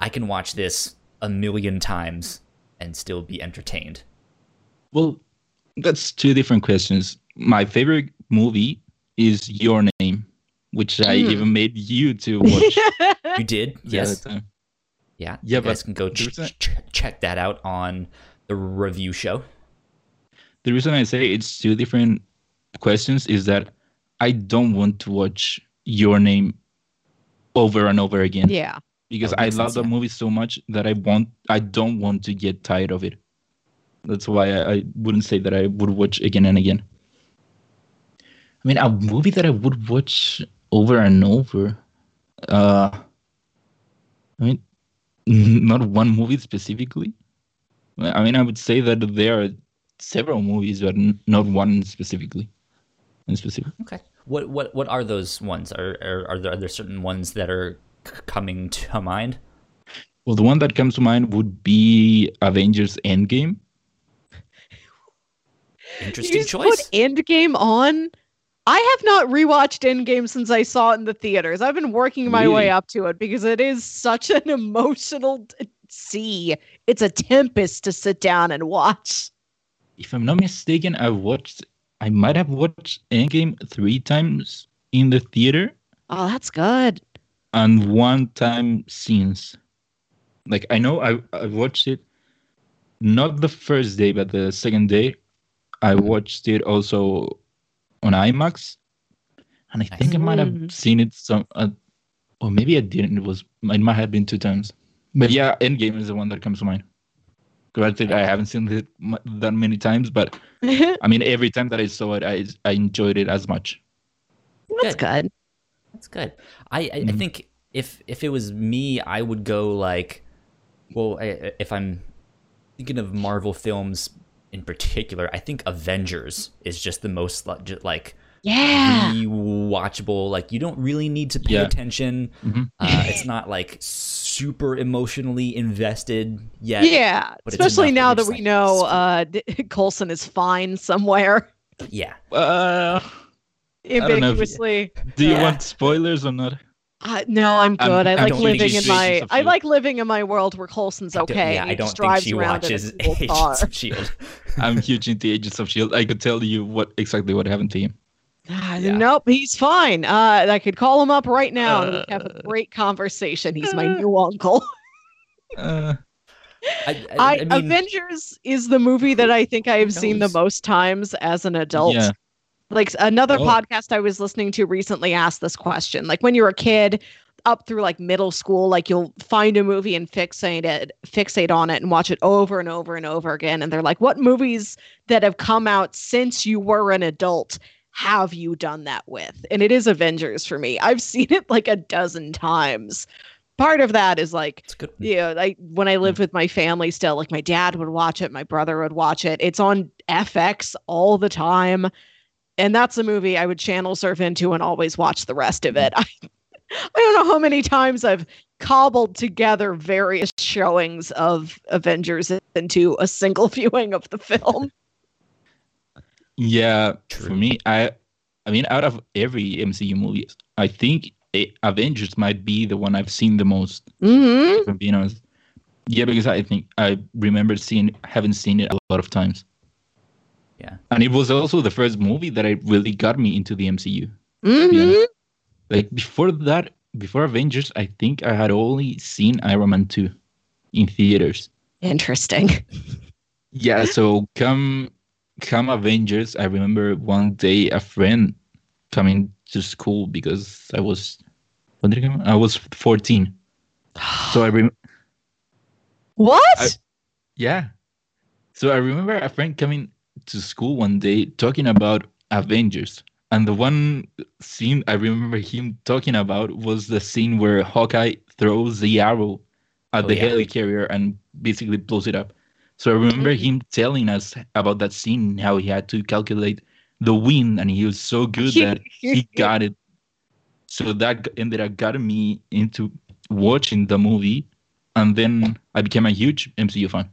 I can watch this a million times and still be entertained. Well, that's two different questions. My favorite movie is Your Name, which I Mm. even made you to watch. You did, the other yes, yeah. Yeah, you guys can go ch- reason- ch- check that out on the review show. The reason I say it's two different questions is that I don't want to watch Your Name over and over again yeah. because I love sense, the yeah. movie so much that I want I don't want to get tired of it. That's why I, I wouldn't say that I would watch again and again. I mean, a movie that I would watch over and over. Uh, I mean, not one movie specifically. I mean, I would say that there are several movies, but not one specifically. In specific. Okay. What what what are those ones? Are are, are there are there certain ones that are c- coming to mind? Well, the one that comes to mind would be Avengers Endgame. Interesting you just choice. Put Endgame on. I have not rewatched Endgame since I saw it in the theaters. I've been working my way up to it because it is such an emotional t- sea. It's a tempest to sit down and watch. if I'm not mistaken, I watched. I might have watched Endgame three times in the theater, Oh, that's good. and one time since. Like I know I I watched it, not the first day, but the second day. I watched it also on IMAX, and I think I might have Mm. seen it some, uh, or maybe I didn't. It was it might have been two times, but yeah, Endgame is the one that comes to mind. Granted, I haven't seen it that many times, but I mean, every time that I saw it, I I enjoyed it as much. That's good. That's good. I I, I Mhm. think if if it was me, I would go like, well, I, if I'm thinking of Marvel films in particular, I think Avengers is just the most like Yeah. watchable. Like you don't really need to pay Yeah. attention. Mhm. Uh, it's not like super emotionally invested yet. Yeah. but Especially now that that we like, know uh, D- Coulson is fine somewhere. Yeah. Uh, don't know if you- ambiguously. Do you Yeah. want spoilers or not? Uh, no, I'm I'm- good. I I like don't living in my. I like living in my world where Coulson's I don't- okay. yeah, I don't think she around in a watches cool. Agents of Shield. I'm huge into Agents of Shield. I could tell you what exactly what happened to him. Ah, Yeah. Nope, he's fine. Uh, I could call him up right now and we have a Uh. great conversation. He's my new uncle. Uh, I, I, I, I mean, Avengers is the movie that I think I have seen the most times as an adult. Yeah. Like another Oh. podcast I was listening to recently asked this question. Like when you're a kid up through like middle school, like you'll find a movie and fixate it, fixate on it and watch it over and over and over again. And they're like, what movies that have come out since you were an adult have you done that with? And it is Avengers for me. I've seen it like a dozen times. Part of that is like it's a good. one. yeah, like when I lived mm. with my family still, like my dad would watch it, my brother would watch it. It's on FX all the time. And that's a movie I would channel surf into and always watch the rest of it. I, I don't know how many times I've cobbled together various showings of Avengers into a single viewing of the film. yeah. True. For me, I, I mean, out of every MCU movie, I think A- Avengers might be the one I've seen the most. hmm If I'm being honest. Yeah, because I think I remember seeing, haven't seen it a lot of times. Yeah. And it was also the first movie that I really got me into the MCU. hmm Like before that, before Avengers, I think I had only seen Iron Man 2 in theaters. Interesting. Yeah, so come come Avengers, I remember one day a friend coming to school because I was when did I come? I was 14. So I remember what? I- yeah. So I remember a friend coming to school one day talking about Avengers. And the one scene I remember him talking about was the scene where Hawkeye throws the arrow at Oh, the yeah. helicarrier and basically blows it up. So I remember Mhm. him telling us about that scene, how he had to calculate the wind, and he was so good that he got it. So that ended up getting me into watching the movie, and then I became a huge MCU fan.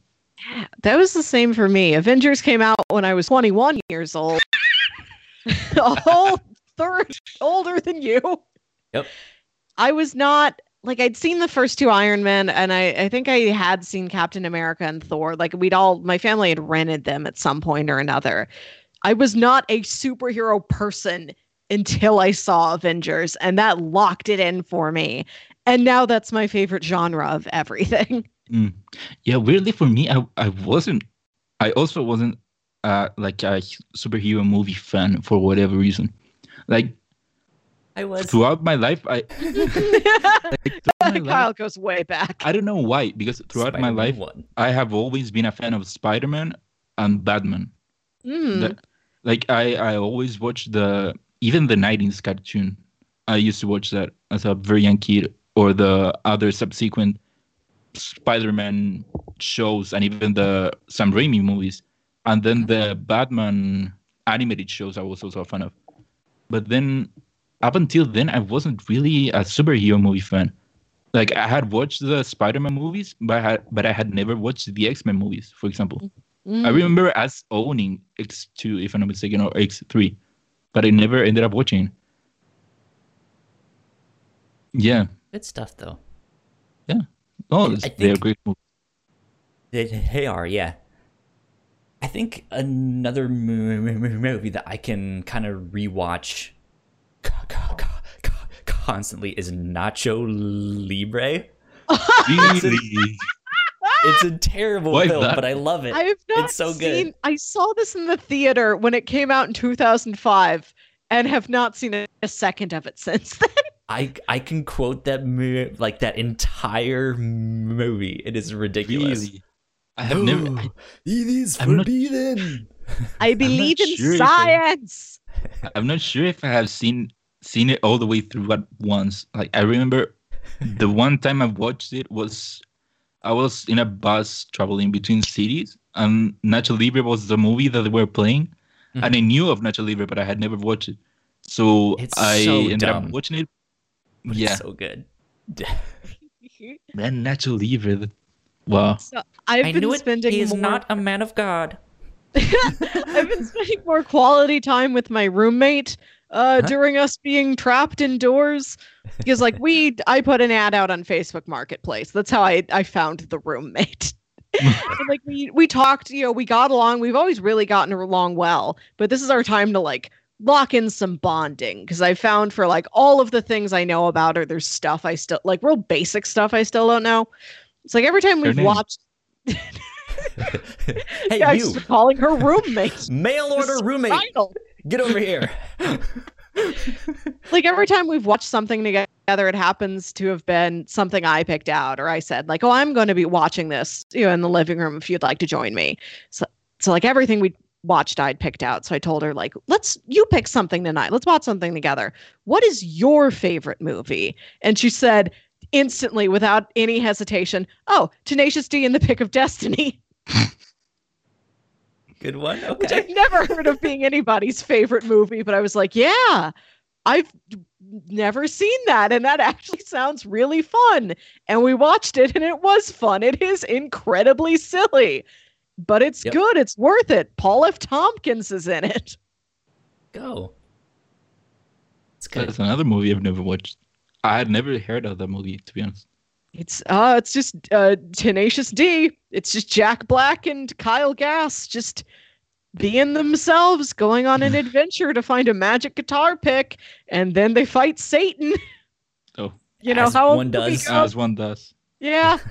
Yeah, that was the same for me. Avengers came out when I was 21 years old. a whole third older than you. Yep. I was not like I'd seen the first two Iron Men and I, I think I had seen Captain America and Thor. Like we'd all my family had rented them at some point or another. I was not a superhero person until I saw Avengers and that locked it in for me. And now that's my favorite genre of everything. Yeah, weirdly for me, I I wasn't. I also wasn't uh like a superhero movie fan for whatever reason. Like I was. throughout my life, I like, throughout my Kyle life, goes way back. I don't know why because throughout my Spider-Man life, one. I have always been a fan of Spider-Man and Batman. Mm. The- like I I always watched the even the 90s cartoon. I used to watch that as a very young kid, or the other subsequent Spider-Man shows, and even the Sam Raimi movies, and then the Batman animated shows. I was also a fan of. But then, up until then, I wasn't really a superhero movie fan. Like I had watched the Spider-Man movies, but I had but I had never watched the X-Men movies, for example. I Mm. remember us owning X2, if I'm not mistaken, or X3, but I never ended up watching. Yeah. Good stuff though. Oh, Oh, I- it's- I they're think- great movies. They, they are, yeah. I think another mo- mo- mo- movie that I can kind of rewatch co- co- co- co- constantly is Nacho Libre. Really? It's a terrible Why film, that? but I love it. I have not It's so good. seen. I saw this in the theater when it came out in 2005, and have not seen a, a second of it since then. I I can quote that mo- like that entire movie. It is ridiculous. really? I have never. I, it is I'm not- forbidden. I believe in sure if I- science. I'm not sure if I have seen seen it all the way through at once. Like I remember, the one time I watched it was I was in a bus traveling between cities, and Nacho Libre was the movie that they were playing, and I mm-hmm. knew of Nacho Libre, but I had never watched it. So It's I so ended dumb. up watching it. But yeah, it's so good. man, Nacho Libre. that- Wow. So I've I been knew spending He is more. not a man of God. I've been spending more quality time with my roommate uh, Huh? during us being trapped indoors. Because like we, I put an ad out on Facebook Marketplace. That's how I I found the roommate. And, like we we talked, you know, we got along. We've always really gotten along well, but this is our time to like lock in some bonding because I found for like all of the things I know about her, there's stuff I still like real basic stuff I still don't know. It's like every time Her we've name? watched, hey, yeah, I you, calling her roommate. mail order roommate, Title. get over here. like every time we've watched something together, it happens to have been something I picked out or I said like, "Oh, I'm going to be watching this, you know, in the living room if you'd like to join me." So, so like everything we watched, I'd picked out. So I told her like, "Let's you pick something tonight. Let's watch something together. What is your favorite movie?" And she said instantly, without any hesitation, "Oh, Tenacious D and the Pick of Destiny." Good one. which I've never heard of being anybody's favorite movie, but I was like, yeah, I've never seen that. And that actually sounds really fun. And we watched it and it was fun. It is incredibly silly, but it's Yep. good. It's worth it. Paul F. Tompkins is in it. Go. It's good. That's another movie I've never watched. I had never heard of that movie, to be honest. It's uh it's just uh Tenacious D. It's just Jack Black and Kyle Gass just being themselves, going on an adventure to find a magic guitar pick, and then they fight Satan. Oh. You know As how one does. goes. As one does. Yeah.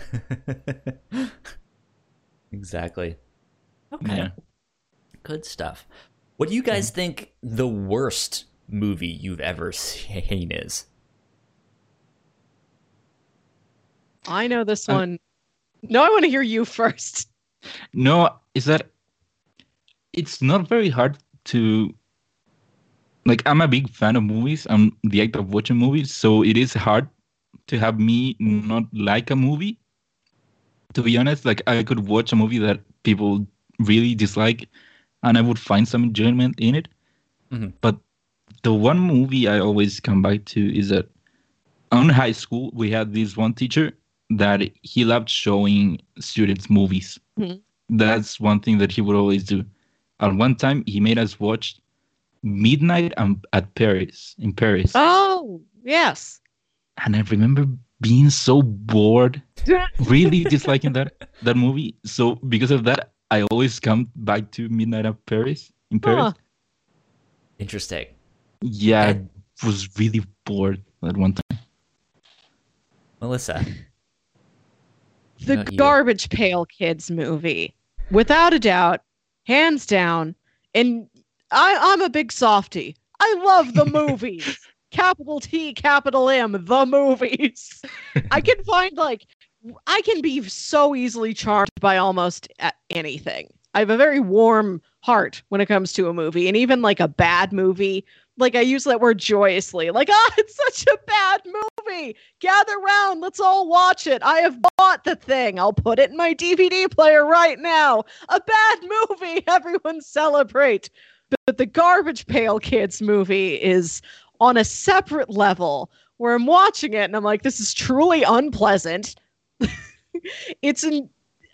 exactly. Okay. Yeah. Good stuff. What do you guys think the worst movie you've ever seen is? I know this Uh, one. No, I want to hear you first. No, is that it's not very hard to like I'm a big fan of movies. I'm the act of watching movies, so it is hard to have me not like a movie. To be honest, like I could watch a movie that people really dislike and I would find some enjoyment in it. Mhm. But the one movie I always come back to is that on high school we had this one teacher that he loved showing students movies. Mhm. That's one thing that he would always do. And one time he made us watch Midnight um, at Paris in Paris, Oh, yes. and I remember being so bored, really disliking that that movie. So because of that, I always come back to Midnight at Paris in Paris. Huh. Interesting. Yeah, I was really bored at one time. Melissa. The about you? Garbage Pail Kids movie. Without a doubt, hands down. And I, I'm a big softie. I love the movies. Capital T, capital M, the movies. I can find like I can be so easily charmed by almost anything. I have a very warm heart when it comes to a movie, and even like a bad movie. Like I use that word joyously. Like, ah, it's such a bad movie. Gather round, let's all watch it. I have bought the thing. I'll put it in my DVD player right now. A bad movie. Everyone celebrate. But the Garbage Pail Kids movie is on a separate level where I'm watching it and I'm like, this is truly unpleasant. it's an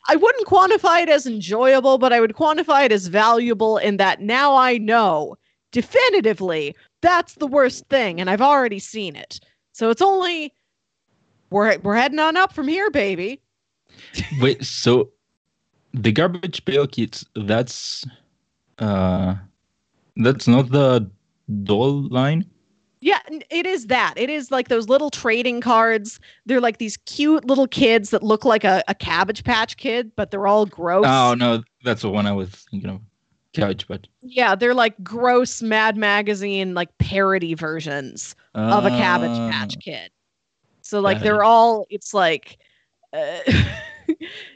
I wouldn't quantify it as enjoyable, but I would quantify it as valuable in that now I know definitively that's the worst thing, and I've already seen it. So it's only we're we're heading on up from here, baby. Wait, so the Garbage Pail Kids, that's uh that's not the doll line? Yeah, it is that. It is like those little trading cards. They're like these cute little kids that look like a, a cabbage patch kid, but they're all gross. Oh no, that's the one I was thinking of. Cabbage but Yeah, they're like gross Mad Magazine like parody versions of a Cabbage Ah, Patch Kid. So like they're it. all it's like uh,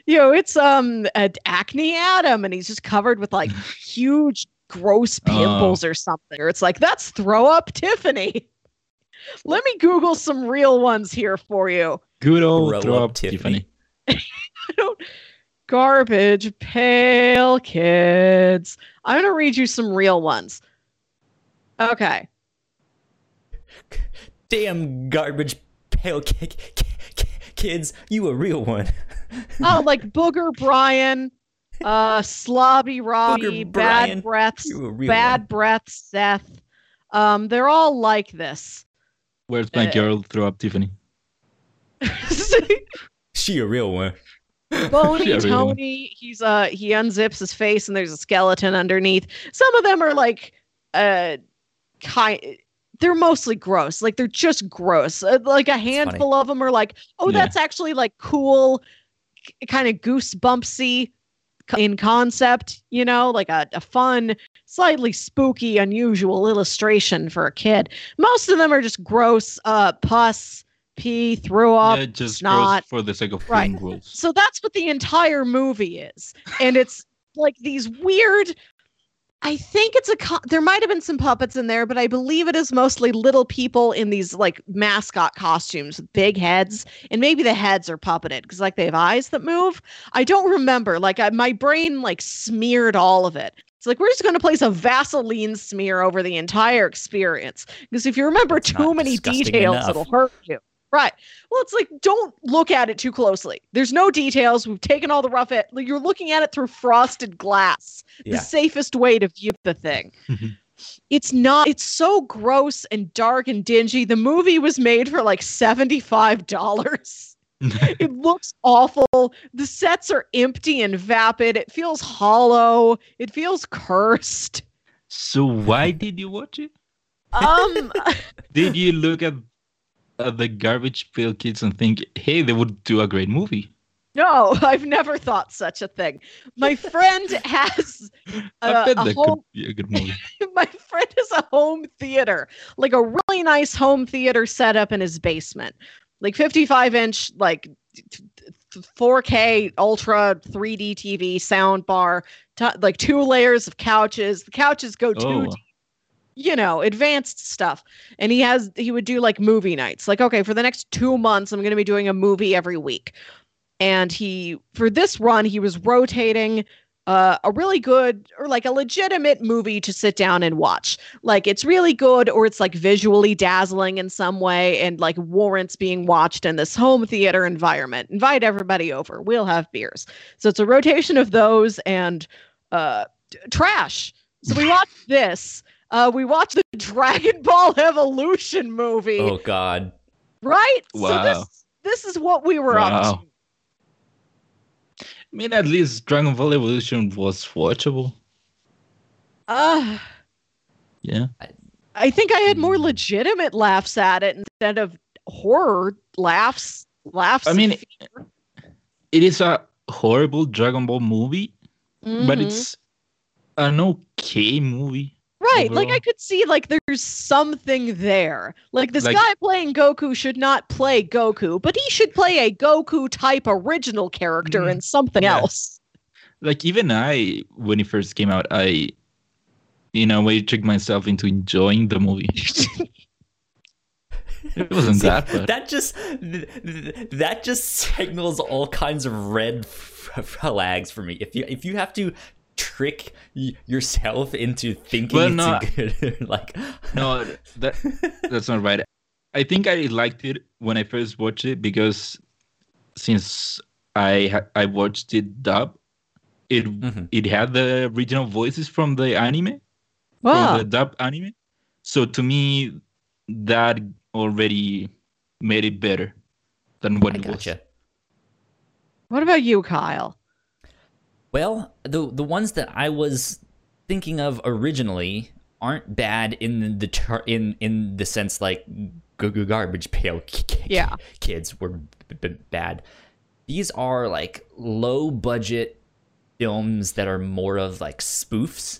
you know, it's um a acne Adam and he's just covered with like huge gross Oh. pimples or something. Or it's like that's throw up Tiffany. Let me Google some real ones here for you. Good old Throw throw, up up, Tiffany. Tiffany. I don't garbage pail kids. I'm gonna read you some real ones. Okay. Damn garbage pail ki- ki- ki- kids, you a real one. Oh, like Booger Brian, uh, Slobby Robbie, Booger Brian, Bad Breath, You Bad one. Breath Seth, Um, they're all like this. Where's my Uh, girl? Throw up Tiffany. She a real one. Bony Yeah, really. Tony, he's uh he unzips his face and there's a skeleton underneath. Some of them are like uh kind they're mostly gross. Like they're just gross. Uh, like a handful of them are like, "Oh, Yeah. that's actually like cool kind of goosebumpsy c- in concept, you know, like a, a fun, slightly spooky, unusual illustration for a kid. Most of them are just gross uh pus, pee, threw up, yeah, just gross for the sake of Right. so that's what the entire movie is. And it's like these weird I think it's a co- there might have been some puppets in there, but I believe it is mostly little people in these like mascot costumes with big heads, and maybe the heads are puppeted because like they have eyes that move. I don't remember. Like I, my brain like smeared all of it. It's like we're just going to place a Vaseline smear over the entire experience because if you remember It's too many details, enough. it'll hurt you. Right. Well, it's like don't look at it too closely. There's no details. We've taken all the rough it. Like, you're looking at it through frosted glass. The safest way to view the thing. Mhm. it's not. It's so gross and dark and dingy. The movie was made for like seventy five dollars. it looks awful. The sets are empty and vapid. It feels hollow. It feels cursed. so why did you watch it? Um. Did you look at, at the garbage pail kids and think, hey, they would do a great movie? No, I've never thought such a thing. My friend has a, a home. a good movie. My friend has a home theater, like a really nice home theater set up in his basement, like 55 inch, like t- t- 4K ultra 3D TV sound bar, t- like two layers of couches. The couches go two Oh, you know, advanced stuff. And he has he would do like movie nights. Like, okay, for the next 2 months I'm going to be doing a movie every week. And he for this run he was rotating uh, a really good or like a legitimate movie to sit down and watch. Like it's really good or it's like visually dazzling in some way and like warrants being watched in this home theater environment. Invite everybody over. We'll have beers. So it's a rotation of those and uh trash. So we watched this. Uh we watched the Dragon Ball Evolution movie, Oh God. right? So Wow. this this is what we were up to. I mean, at least Dragon Ball Evolution was watchable. Uh Yeah. I think I had more Hmm. legitimate laughs at it instead of horror laughs. Laughs. I mean, fear. it is a horrible Dragon Ball movie, but Mhm. it's an okay movie. Right. Like I could see like there's something there. Like this Like- guy playing Goku should not play Goku, but he should play a Goku type original character Mhm. in something Yeah. else. Like even I, when it first came out, I, in a way, tricked myself into enjoying the movie. It wasn't See, that bad. That just th- th- that just signals all kinds of red flags for me. If you if you have to trick y- yourself into thinking Well, it's no, good like No, that that's not right. I think I liked it when I first watched it because since I ha- I watched it dub, it Mhm. it had the original voices from the anime, Wow. from the dub anime. So to me, that already made it better than what I it was. What about you, Kyle? Well, the the ones that I was thinking of originally aren't bad in the in in the sense like g- g- garbage pail k- k- Yeah. kids were b- b- bad. These are like low budget films that are more of like spoofs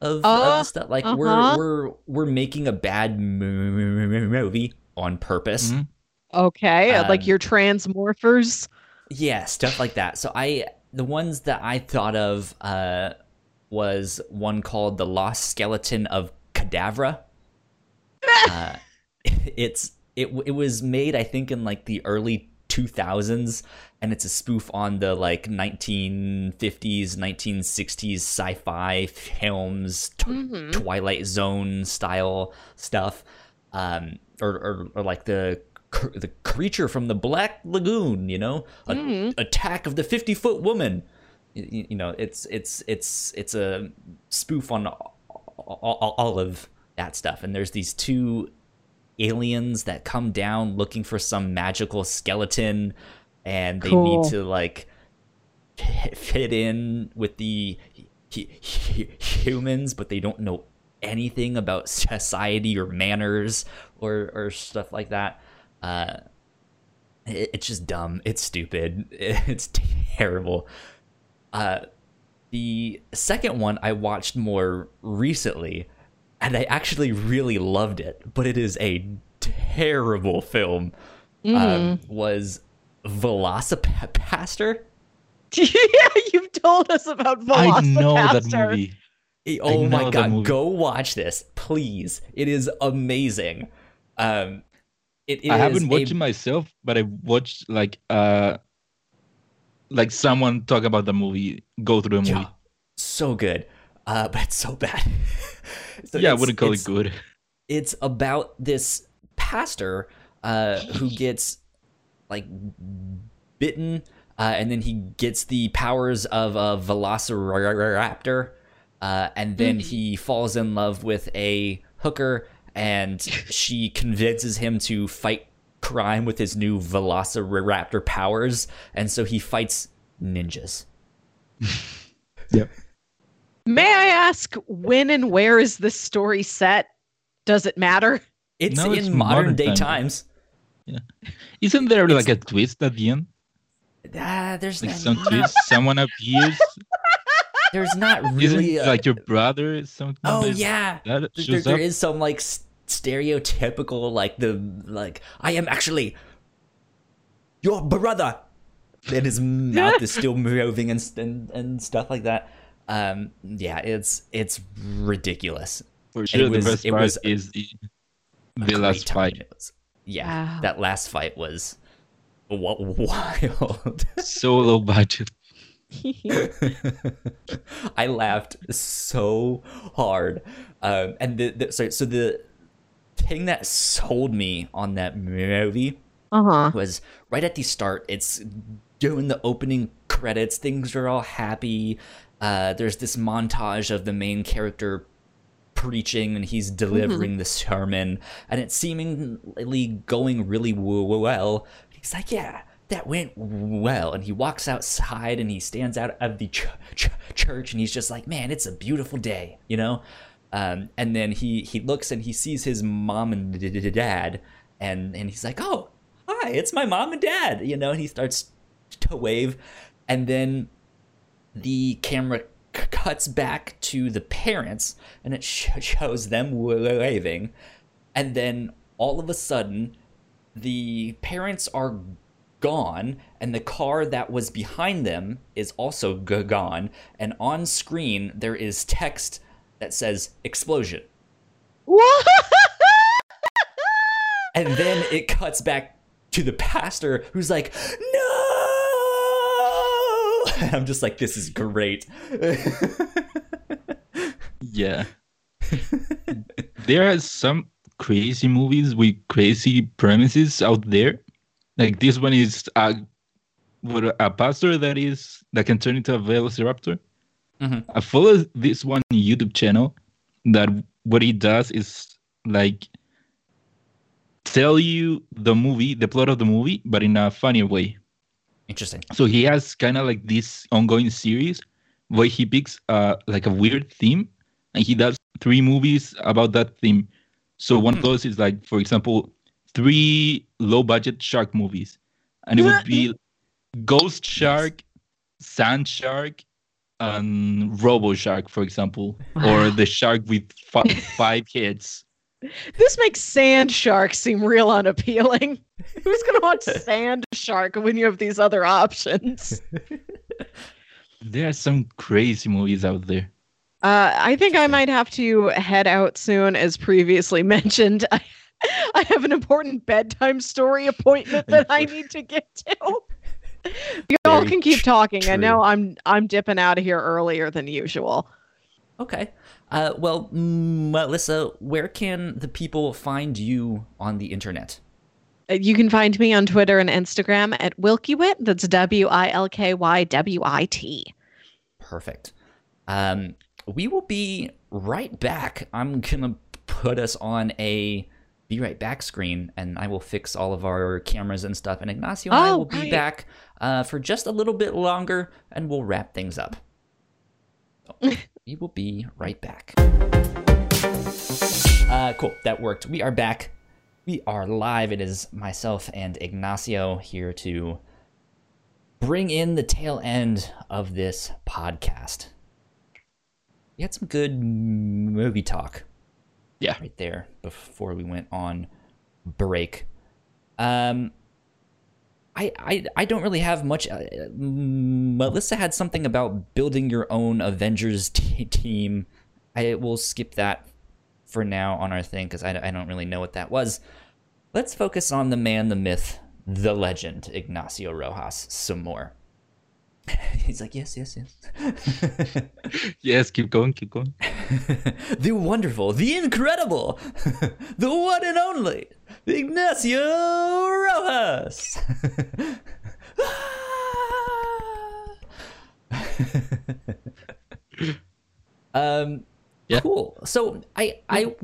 of, Uh, of stuff. Like uh-huh. we're we're we're making a bad mo- mo- mo- movie on purpose. Mhm. Okay, uh, like Um, your transmorphers. Yeah, stuff like that. So I the ones that I thought of uh was one called The Lost Skeleton of Cadavra. uh, it's it it was made I think in like the early 2000s and it's a spoof on the like 1950s 1960s sci-fi films t- Mhm. Twilight Zone style stuff um or or, or like the the creature from the Black Lagoon, you know, A- Mhm. attack of the fifty foot woman. Y- y- You know, it's it's it's it's a spoof on all, all, all of that stuff. And there's these two aliens that come down looking for some magical skeleton, and they Cool. need to like fit in with the hu- hu- humans, but they don't know anything about society or manners or or stuff like that. Uh, it, it's just dumb. It's stupid. It's terrible. Uh, the second one I watched more recently, and I actually really loved it, but it is a terrible film. Um, was VelociPastor? yeah, you've told us about VelociPastor. I know that VelociPastor. movie. Oh my god, go watch this, please. It is amazing. Um, it is I haven't watched a- it myself, but I watched like uh like someone talk about the movie, go through the movie. Yeah, so good, uh, but it's so bad. So yeah, I wouldn't call it good. It's about this pastor uh, who gets like bitten, uh, and then he gets the powers of a velociraptor, uh, and then he falls in love with a hooker, and she convinces him to fight crime with his new velociraptor powers, and so he fights ninjas. Yep. May I ask when and where is this story set? Does it matter? It's No, in it's modern, modern day time. times. Isn't there like a twist at the end? Ah, there's Like some twist, someone appears. There's not Isn't really a- like your brother or something? Oh that- yeah, that There- shows there up? is some like stereotypical like the like I am actually your brother, and his mouth is still moving and, and and stuff like that. Um, yeah, it's it's ridiculous. For sure, was- the best it part was is the the last fight. It was- yeah, Wow. that last fight was wild. So low budget. I laughed so hard. Um, and the, the sorry, so the thing that sold me on that movie Uh huh. was right at the start. It's doing the opening credits. Things are all happy. Uh, there's this montage of the main character preaching and he's delivering the sermon, and it's seemingly going really well. He's like, "Yeah, that went well," and he walks outside and he stands out of the ch- ch- church and he's just like, "Man, it's a beautiful day," you know. Um, and then he he looks and he sees his mom and dad, and and he's like, "Oh, hi, it's my mom and dad," you know. And he starts to wave, and then the camera c- cuts back to the parents, and it sh- shows them waving, and then all of a sudden, the parents are gone and the car that was behind them is also g- gone and on screen there is text that says explosion What? and then it cuts back to the pastor who's like no and i'm just like this is great Yeah. there are some crazy movies with crazy premises out there. Like this one is a, with a pastor that is that can turn into a velociraptor. Mhm. I follow this one YouTube channel that what he does is like tell you the movie, the plot of the movie, but in a funny way. interesting So he has kind of like this ongoing series where he picks uh like a weird theme and he does three movies about that theme. So one of those is like, for example, three low budget shark movies. And it would be Ghost Shark, Sand Shark, and Robo Shark, for example. Or the shark with fi- five heads. This makes Sand Shark seem real unappealing. Who's gonna watch Sand Shark when you have these other options? There are some crazy movies out there. Uh, I think I might have to head out soon, as previously mentioned. I, I have an important bedtime story appointment that I need to get to. You all can keep tr- talking. I know. I'm I'm dipping out of here earlier than usual. okay uh, well melissa where can the people find you on the internet Uh, You can find me on Twitter and Instagram at Wilkywit. That's W I L K Y W I T. Perfect. Um, we will be right back. I'm gonna put us on a be right back screen and I will fix all of our cameras and stuff. And Ignacio and I Oh, will be right. back uh, for just a little bit longer and we'll wrap things up. We will be right back. Uh, cool, that worked. We are back. We are live. It is myself and Ignacio here to bring in the tail end of this podcast. We had some good movie talk Yeah. right there before we went on break. Um, I I I don't really have much. Uh, Melissa had something about building your own Avengers t- team. I will skip that for now on our thing because I, I don't really know what that was. Let's focus on the man, the myth, the legend, Ignacio Rojas, some more. He's like, yes, yes, yes. Yes, keep going, keep going. the wonderful, the incredible, the one and only Ignacio Rojas. um, Yeah. cool. So I I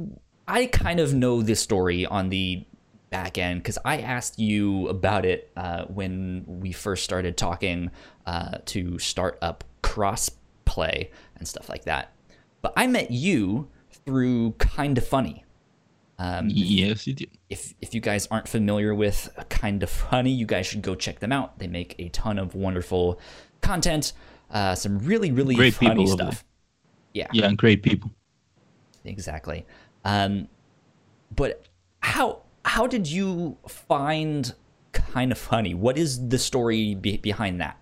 I kind of know this story on the back end because I asked you about it uh, when we first started talking uh, to start up crossplay and stuff like that. But I met you through Kinda Funny. Um, Yes, you did. if if you guys aren't familiar with Kinda Funny, you guys should go check them out. They make a ton of wonderful content, uh, some really really Great funny people stuff. Yeah, Yeah, and great people. exactly. Um, but how how did you find Kinda Funny? What is the story be- behind that?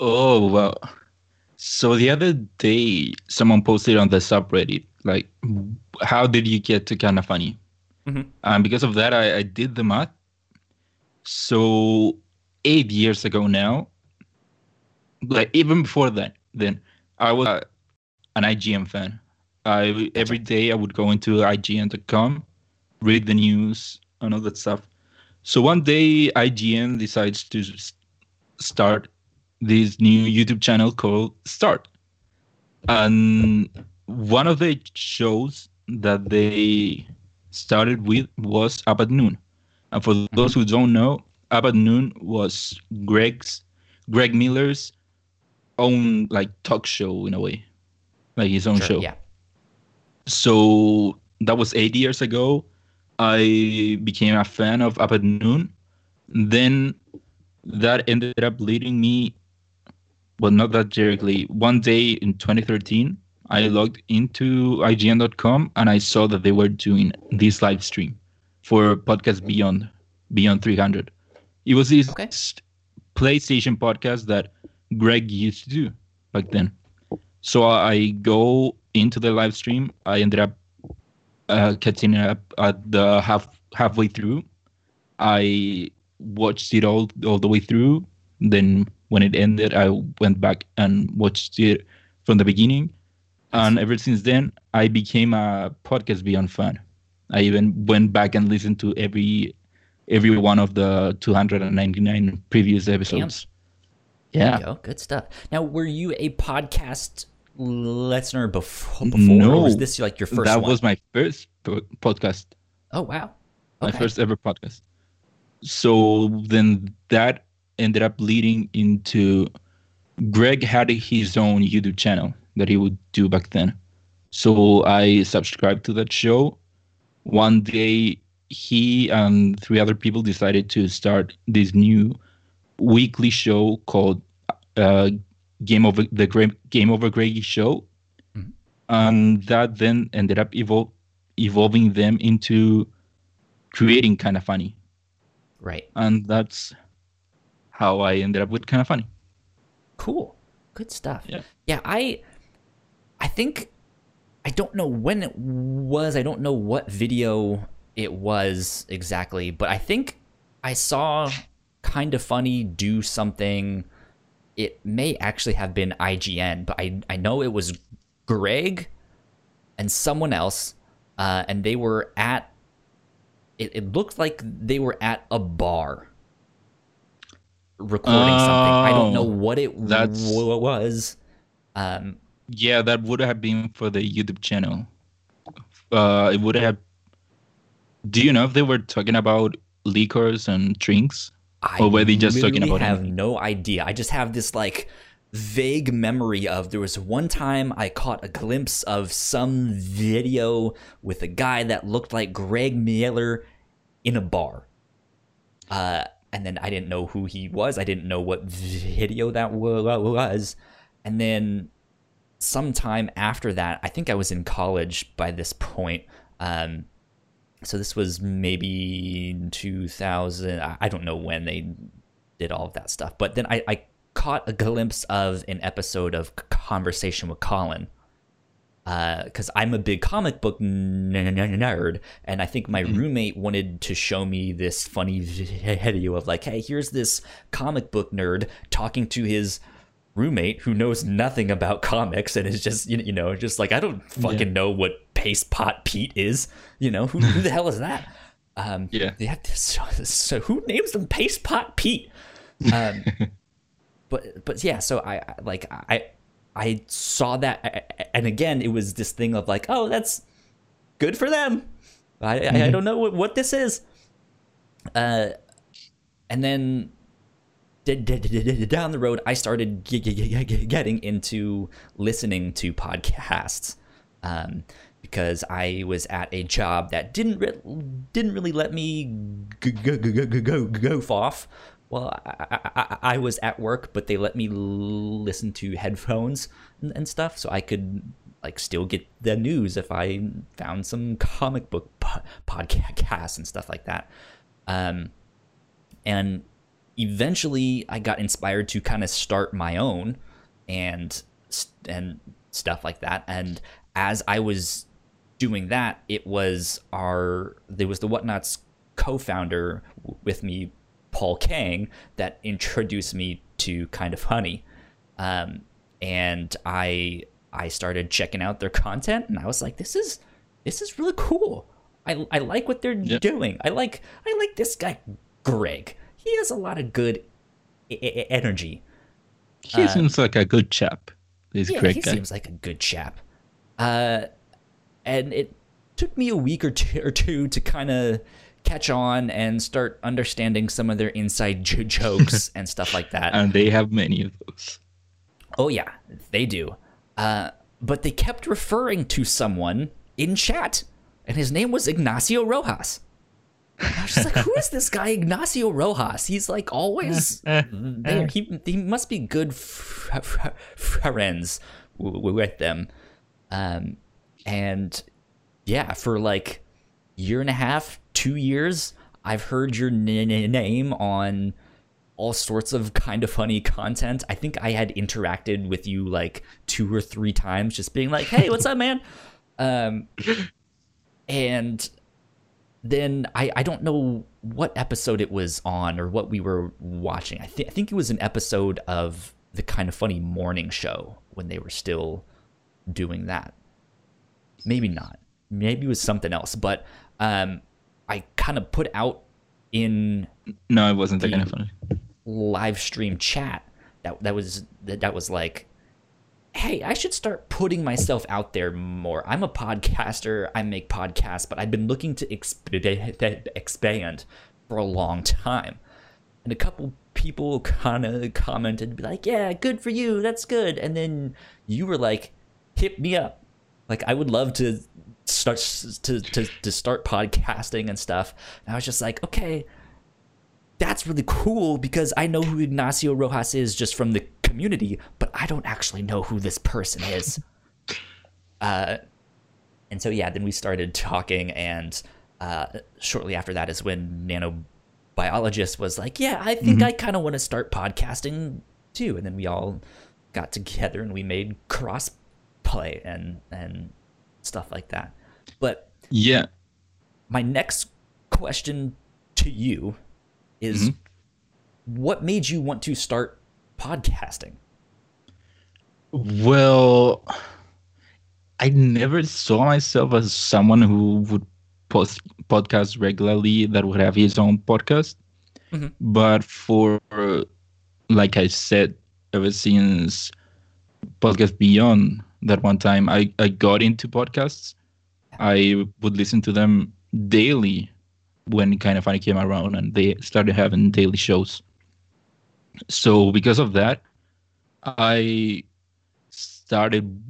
Oh well. So the other day, someone posted on the subreddit like, "How did you get to kind of funny?" Mhm. And because of that, I, I did the math. So eight years ago now, like even before that, then I was uh, an IGN fan. I every day I would go into IGN.com, read the news and all that stuff. So one day IGN decides to start this new YouTube channel called Start. And one of the shows that they started with was Up at Noon. And for those who don't know, Up at Noon was Greg's Greg Miller's own like talk show in a way. Like his own show Yeah. so that was eight years ago. I became a fan of Up at Noon. Then that ended up leading me, well, not that directly. One day in 2013, I logged into IGN.com and I saw that they were doing this live stream for podcast Beyond Beyond 300. It was this Okay. PlayStation podcast that Greg used to do back then. So I go into the live stream. I ended up uh, catching up at the half halfway through. I watched it all all the way through. Then when it ended, I went back and watched it from the beginning. And ever since then, I became a podcast Beyond fan. I even went back and listened to every every one of the 299 previous episodes. There Yeah. you go. Good stuff. Now, were you a podcast listener before? before No, was this like your first that one? was my first podcast. Oh wow. my first ever podcast. So then that ended up leading into Greg had his own YouTube channel that he would do back then. So I subscribed to that show. One day, he and three other people decided to start this new weekly show called uh, Game Over the Game Over Greggy Show, Mhm. and that then ended up evol- evolving them into creating kind of funny Right. and that's how i ended up with kind of funny Cool. Good stuff. Yeah. Yeah, I I think I don't know when it was. I don't know what video it was exactly, but I think I saw kind of funny do something it may actually have been IGN, but I I know it was Greg and someone else uh, and they were at it, it looked like they were at a bar recording something. I don't know Oh, what it w- was. Um, yeah that would have been for the youtube channel uh, it would have. Do you know if they were talking about liquors and drinks? I Or were they just talking literally I have anything? no idea. I just have this like vague memory of there was one time I caught a glimpse of some video with a guy that looked like Greg Miller in a bar. Uh, and then I didn't know who he was. I didn't know what video that was. And then sometime after that, I think I was in college by this point. Um, so this was maybe 2000 i I don't know when they did all of that stuff but then i, I caught a glimpse of an episode of conversation with colin uh, because i'm a big comic book nerd and i think my mm-hmm. roommate wanted to show me this funny video of like hey here's this comic book nerd talking to his roommate who knows nothing about comics and is just you you know just like I don't fucking know what paste pot Pete is. You know who, who the hell is that? Um, Yeah. yeah. So, so who names them paste pot Pete? Um, but but yeah. So I I- like I I saw that and again it was this thing of like oh that's good for them. I I, I don't know what, what this is. Uh, and then down the road, I started getting into listening to podcasts um, because I was at a job that didn't re- didn't really let me g- g- g- g- g- go off. Well, I, I, I- was at work, but they let me listen to headphones and, and stuff, so I could like still get the news if I found some comic book po- podcasts and stuff like that. Um, and eventually I got inspired to kind of start my own and and stuff like that and as I was doing that it was our there was the Whatnauts co-founder with me Paul Kang that introduced me to kind of funny um, and I I started checking out their content and I was like this is this is really cool I, I like what they're Yeah. doing I like I like this guy Greg he has a lot of good e- e- energy He seems like a good chap. This Uh, yeah, great he guy. seems like a good chap. Uh, and it took me a week or two, or two to kind of catch on and start understanding some of their inside j- jokes and stuff like that. and they have many of those. Oh yeah, they do. Uh, but they kept referring to someone in chat, and his name was Ignacio Rojas. I was just like, who is this guy Ignacio Rojas? He's like always there. He he must be good f- f- friends w- with them. Um, and yeah, for like year and a half, two years, I've heard your n- n- name on all sorts of kind of funny content. I think I had interacted with you like two or three times, just being like, "Hey, what's up, man?" Um, and then I I don't know what episode it was on or what we were watching. I think I think it was an episode of the kind of funny morning show when they were still doing that. Maybe not. Maybe it was something else. But um, I kind of put out in No, it wasn't that kind of funny. live stream chat that that was that, that was like hey i should start putting myself out there more i'm a podcaster i make podcasts but i've been looking to exp- expand for a long time and a couple people kind of commented be like yeah good for you that's good and then you were like hit me up like i would love to start to to, to start podcasting and stuff and i was just like okay that's really cool because I know who Ignacio Rojas is just from the community, but I don't actually know who this person is. uh, and so yeah, then we started talking, and uh, shortly after that is when nanobiologist was like, "Yeah, I think I kind of want to start podcasting too." And then we all got together and we made cross play and and stuff like that. But Yeah. my next question to you is what made you want to start podcasting? Well, I never saw myself as someone who would post podcast regularly that would have his own podcast. Mhm. But for, like I said, ever since Podcast Beyond, that one time I, I got into podcasts. I would listen to them daily when Kind of Funny came around and they started having daily shows. So because of that, I started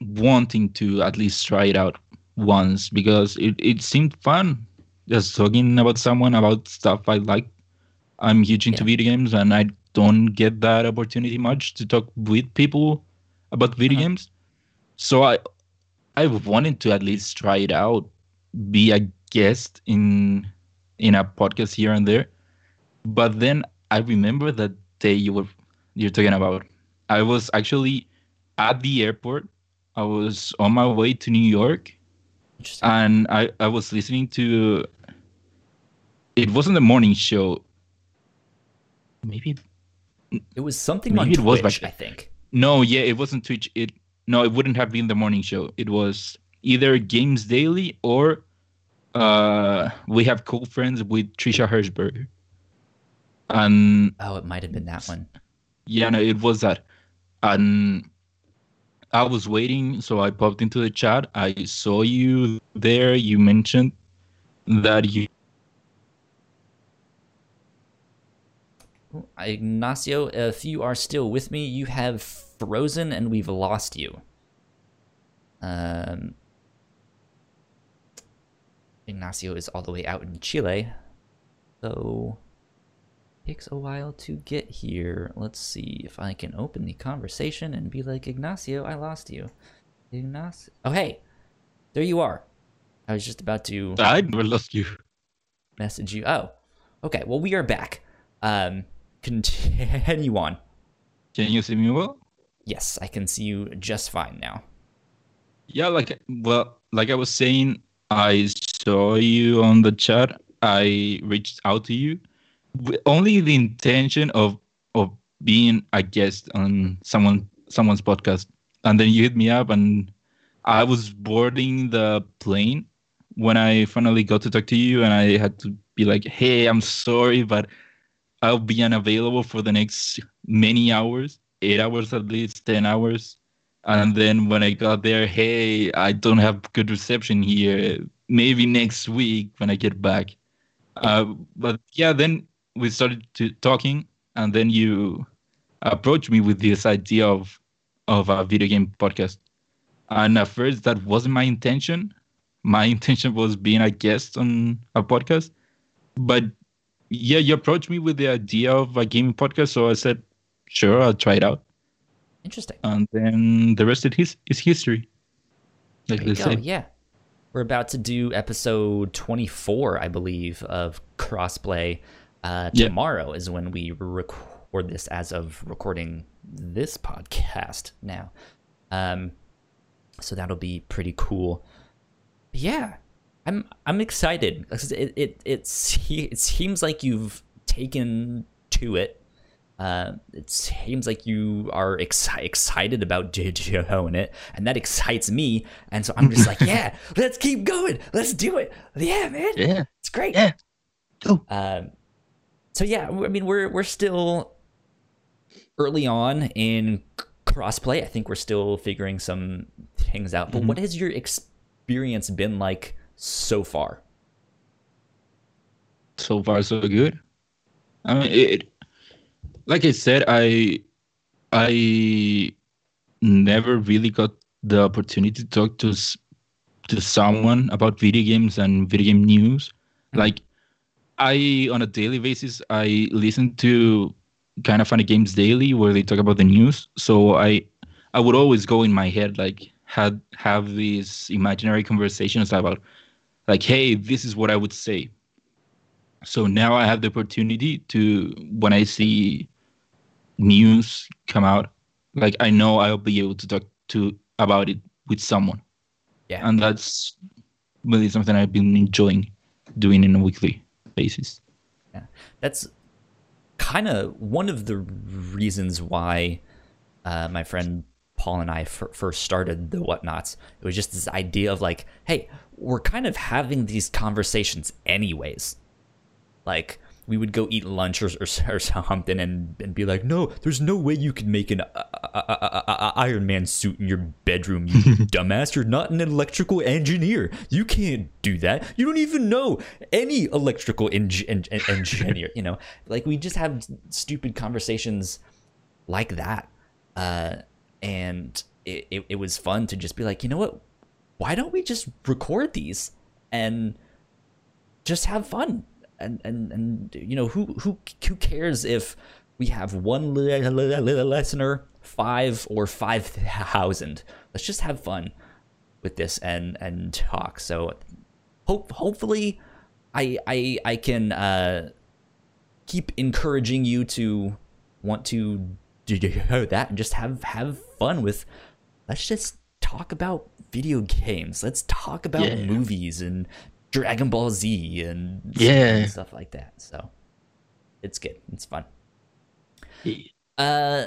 wanting to at least try it out once because it, it seemed fun just talking about someone about stuff I like. I'm huge into Yeah. video games and I don't get that opportunity much to talk with people about video Uh-huh. games. So I I wanted to at least try it out, be a guest in in a podcast here and there. But then I remember that day you were you're talking about. I was actually at the airport. I was on my way to New York and I, I was listening to it wasn't the morning show. Maybe it was something on maybe it was back I think. No, yeah, it wasn't Twitch. It no, it wouldn't have been the morning show. It was either Games Daily or uh we have cool friends with Trisha Hershberger. And Oh, it might have been that one. yeah, no, it was that. And I was waiting, so I popped into the chat. I saw you there. You mentioned that you Ignacio, if you are still with me, you have frozen and we've lost you. Um, Ignacio is all the way out in Chile, so takes a while to get here. Let's see if I can open the conversation and be like, Ignacio, I lost you. Ignacio, oh hey, there you are. I was just about to I never lost you. message you. Oh, okay. Well, we are back. Um, continue on. Can you see me well? Yes, I can see you just fine now. Yeah, like well, like I was saying, I saw you on the chat. I reached out to you with only the intention of of being a guest on someone someone's podcast, and then you hit me up, and I was boarding the plane when I finally got to talk to you, and I had to be like, "Hey, I'm sorry, but I'll be unavailable for the next many hours, eight hours at least, ten hours." And then when I got there, hey, I don't have good reception here. Maybe next week when I get back. Uh, but yeah, then we started to talking, and then you approached me with this idea of of a video game podcast. And at first, that wasn't my intention. My intention was being a guest on a podcast. But yeah, you approached me with the idea of a gaming podcast, so I said, sure, I'll try it out Interesting. and then the rest of his is history. Like There you they go. say. Yeah. We're about to do episode 24, I believe, of Crossplay. Uh, Yeah. tomorrow is when we record this as of recording this podcast now. Um, so that'll be pretty cool. Yeah. I'm I'm excited 'cause it it it, se- it seems like you've taken to it. Uh, it seems like you are exci- excited about doing it, and that excites me. And so I'm just like, yeah, let's keep going. Let's do it. Yeah, man, Yeah. it's great. Yeah. Go. Um, so yeah, I mean, we're we're still early on in crossplay. I think we're still figuring some things out. But what has your experience been like so far? So far, so good. I mean, it. Like I said, I, I never really got the opportunity to talk to to someone about video games and video game news. Mm-hmm. Like, I on a daily basis, I listen to kind of funny games daily where they talk about the news. So I, I would always go in my head like had have these imaginary conversations about like, hey, this is what I would say. So now I have the opportunity to when I see news come out, like I know I'll be able to talk to about it with someone. Yeah. And that's really something I've been enjoying doing in a weekly basis. Yeah. That's kind of one of the reasons why uh, my friend Paul and I f- first started the Whatnauts. It was just this idea of like, hey, we're kind of having these conversations anyways. Like, we would go eat lunch or, or, or something and, and be like, no, there's no way you can make an uh, uh, uh, uh, Iron Man suit in your bedroom, you dumbass. You're not an electrical engineer. You can't do that. You don't even know any electrical eng- en- engineer. You know, like we just have stupid conversations like that. Uh, and it, it, it was fun to just be like, you know what? Why don't we just record these and just have fun? and and and you know who who who cares if we have one listener, five or five thousand? Let's just have fun with this and and talk. So hope hopefully I I I can uh, keep encouraging you to want to do that and just have have fun with. Let's just talk about video games. Let's talk about Yeah. movies and Dragon Ball Z and Yeah. stuff like that. So it's good. It's fun. Uh,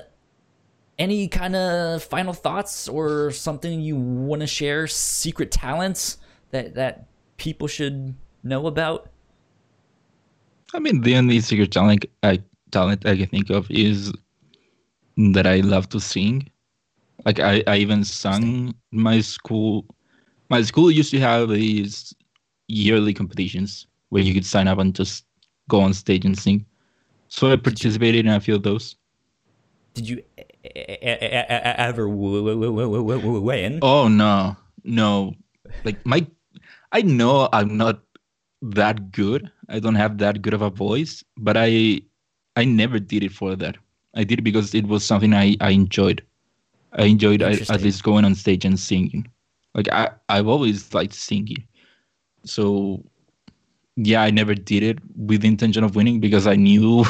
any kind of final thoughts or something you want to share? Secret talents that that people should know about? I mean, the only secret talent I talent I can think of is that I love to sing. Like I, I even sung my school. My school used to have these yearly competitions where you could sign up and just go on stage and sing. So I participated in a few of those. Did you ever win? Oh no, no! Like my, I know I'm not that good. I don't have that good of a voice, but I, I never did it for that. I did it because it was something I I enjoyed. I enjoyed I, at least going on stage and singing. Like I I've always liked singing, so yeah, I never did it with the intention of winning because I knew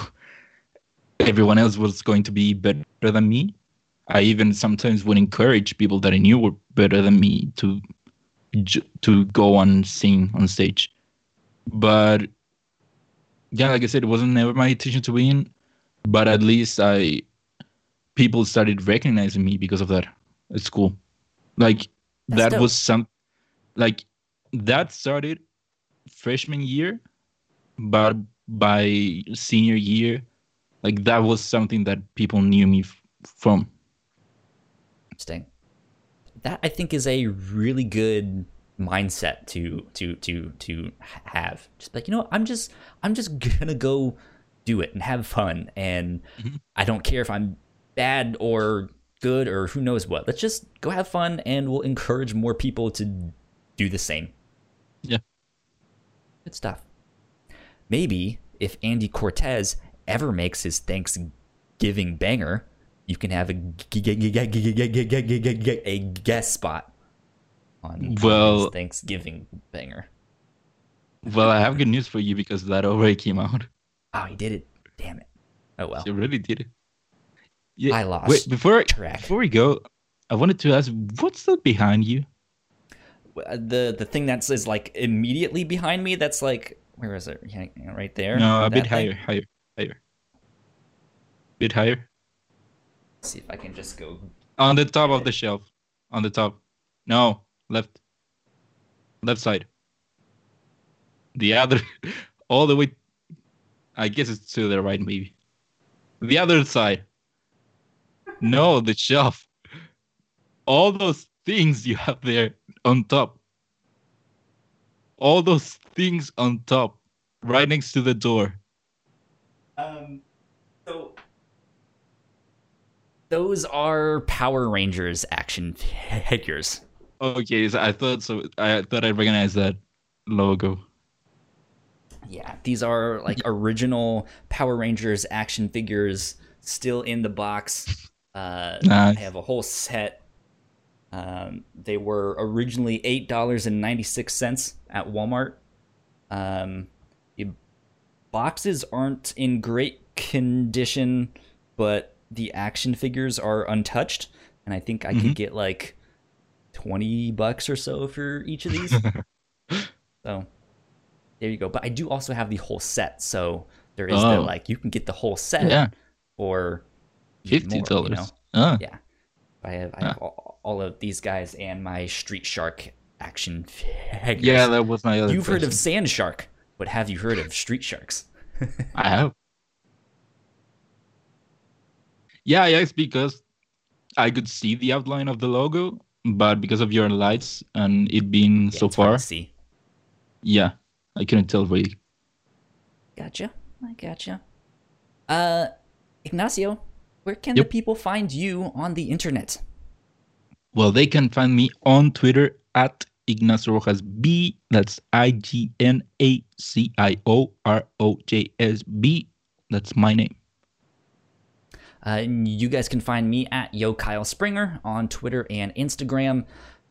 everyone else was going to be better than me. I even sometimes would encourage people that I knew were better than me to to go and sing on stage. But yeah, like I said, it wasn't never my intention to win. But at least I people started recognizing me because of that at school. Like That's that dope. was some like that started freshman year, but by senior year, like that was something that people knew me f- from. Interesting. That I think is a really good mindset to to to to have. Just like you know, I'm just I'm just gonna go do it and have fun, and mm-hmm. I don't care if I'm bad or good or who knows what. Let's just go have fun and we'll encourage more people to do the same. Yeah. Good stuff. Maybe if Andy Cortez ever makes his Thanksgiving banger, you can have a, a guest spot on well, Thanksgiving banger. Well, I have good news for you because that already came out. Oh, he did it. Damn it. Oh, well. He really did it. Yeah. I lost Wait, before track. before we go, I wanted to ask, what's that behind you? Uh, The the thing that's is like immediately behind me. That's like where is it? Yeah, Right there. No, a bit higher, higher, higher. Bit higher. Let's see if I can just go. On the top of the shelf. On the top. No, left. Left side. The other, all the way. I guess it's to the right, maybe. The other side. No, the shelf. All those things you have there on top. All those things on top, right next to the door. Um, so those are Power Rangers action figures. Okay, so I thought so. I thought I recognized that logo. Yeah, these are like original Power Rangers action figures still in the box. Uh, Nice. I have a whole set. Um, they were originally eight dollars and ninety six cents at Walmart. Um, the boxes aren't in great condition, but the action figures are untouched, and I think I could Mhm. get like twenty bucks or so for each of these. so there you go. But I do also have the whole set, so there is the Oh. like you can get the whole set Yeah, or even fifty dollars. You know? Ah, Yeah. I have I have all, all of these guys and my Street Shark action figures. yeah, that was my other. You've heard of. Sand Shark, but have you heard of Street Sharks? I have. Yeah, yes, because I could see the outline of the logo, but because of your lights and it being Yeah, so it's hard far, to see. yeah, I couldn't tell really. Gotcha. I gotcha. Uh, Ignacio, where can the people find you on the internet? Well, they can find me on Twitter at Ignacio Rojas B. That's I G N A C I O R O J S B. That's my name. Uh, and you guys can find me at Yo Kyle Springer on Twitter and Instagram.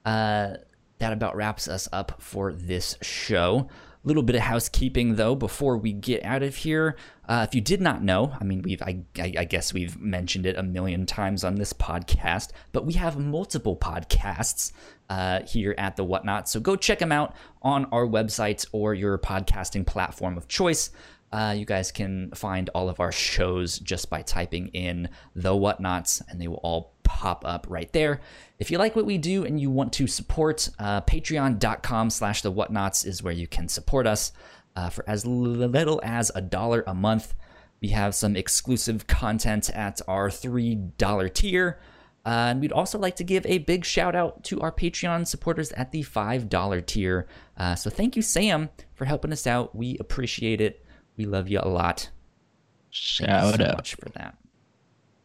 Uh, that about wraps us up for this show. Little bit of housekeeping though before we get out of here. Uh, if you did not know, I mean, we've I, I, I guess we've mentioned it a million times on this podcast, but we have multiple podcasts uh, here at the Whatnot. So go check them out on our website or your podcasting platform of choice. Uh, you guys can find all of our shows just by typing in the whatnauts, and they will all pop up right there. If you like what we do and you want to support, uh, patreon.com slash the whatnauts is where you can support us uh, for as little as a dollar a month. We have some exclusive content at our $3 tier. Uh, and we'd also like to give a big shout out to our Patreon supporters at the $5 tier. Uh, so thank you, Sam, for helping us out. We appreciate it. We love you a lot. Thank you Shout so out. much for that.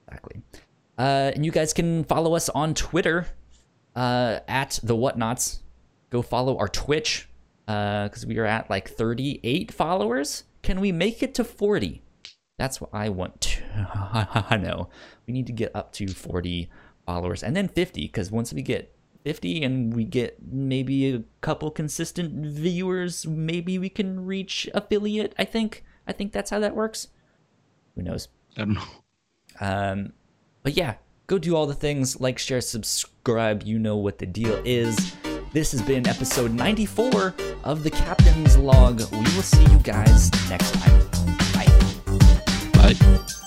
Exactly. Uh, and you guys can follow us on Twitter uh, at the Whatnauts. Go follow our Twitch uh because we are at like 38 followers. Can we make it to 40? That's what I want to I know. We need to get up to 40 followers and then 50 because once we get 50 and we get maybe a couple consistent viewers, maybe we can reach affiliate. I think. I think that's how that works. Who knows? I don't know. Um, but yeah, go do all the things like, share, subscribe. You know what the deal is. This has been episode 94 of the Captain's Log. We will see you guys next time. Bye. Bye.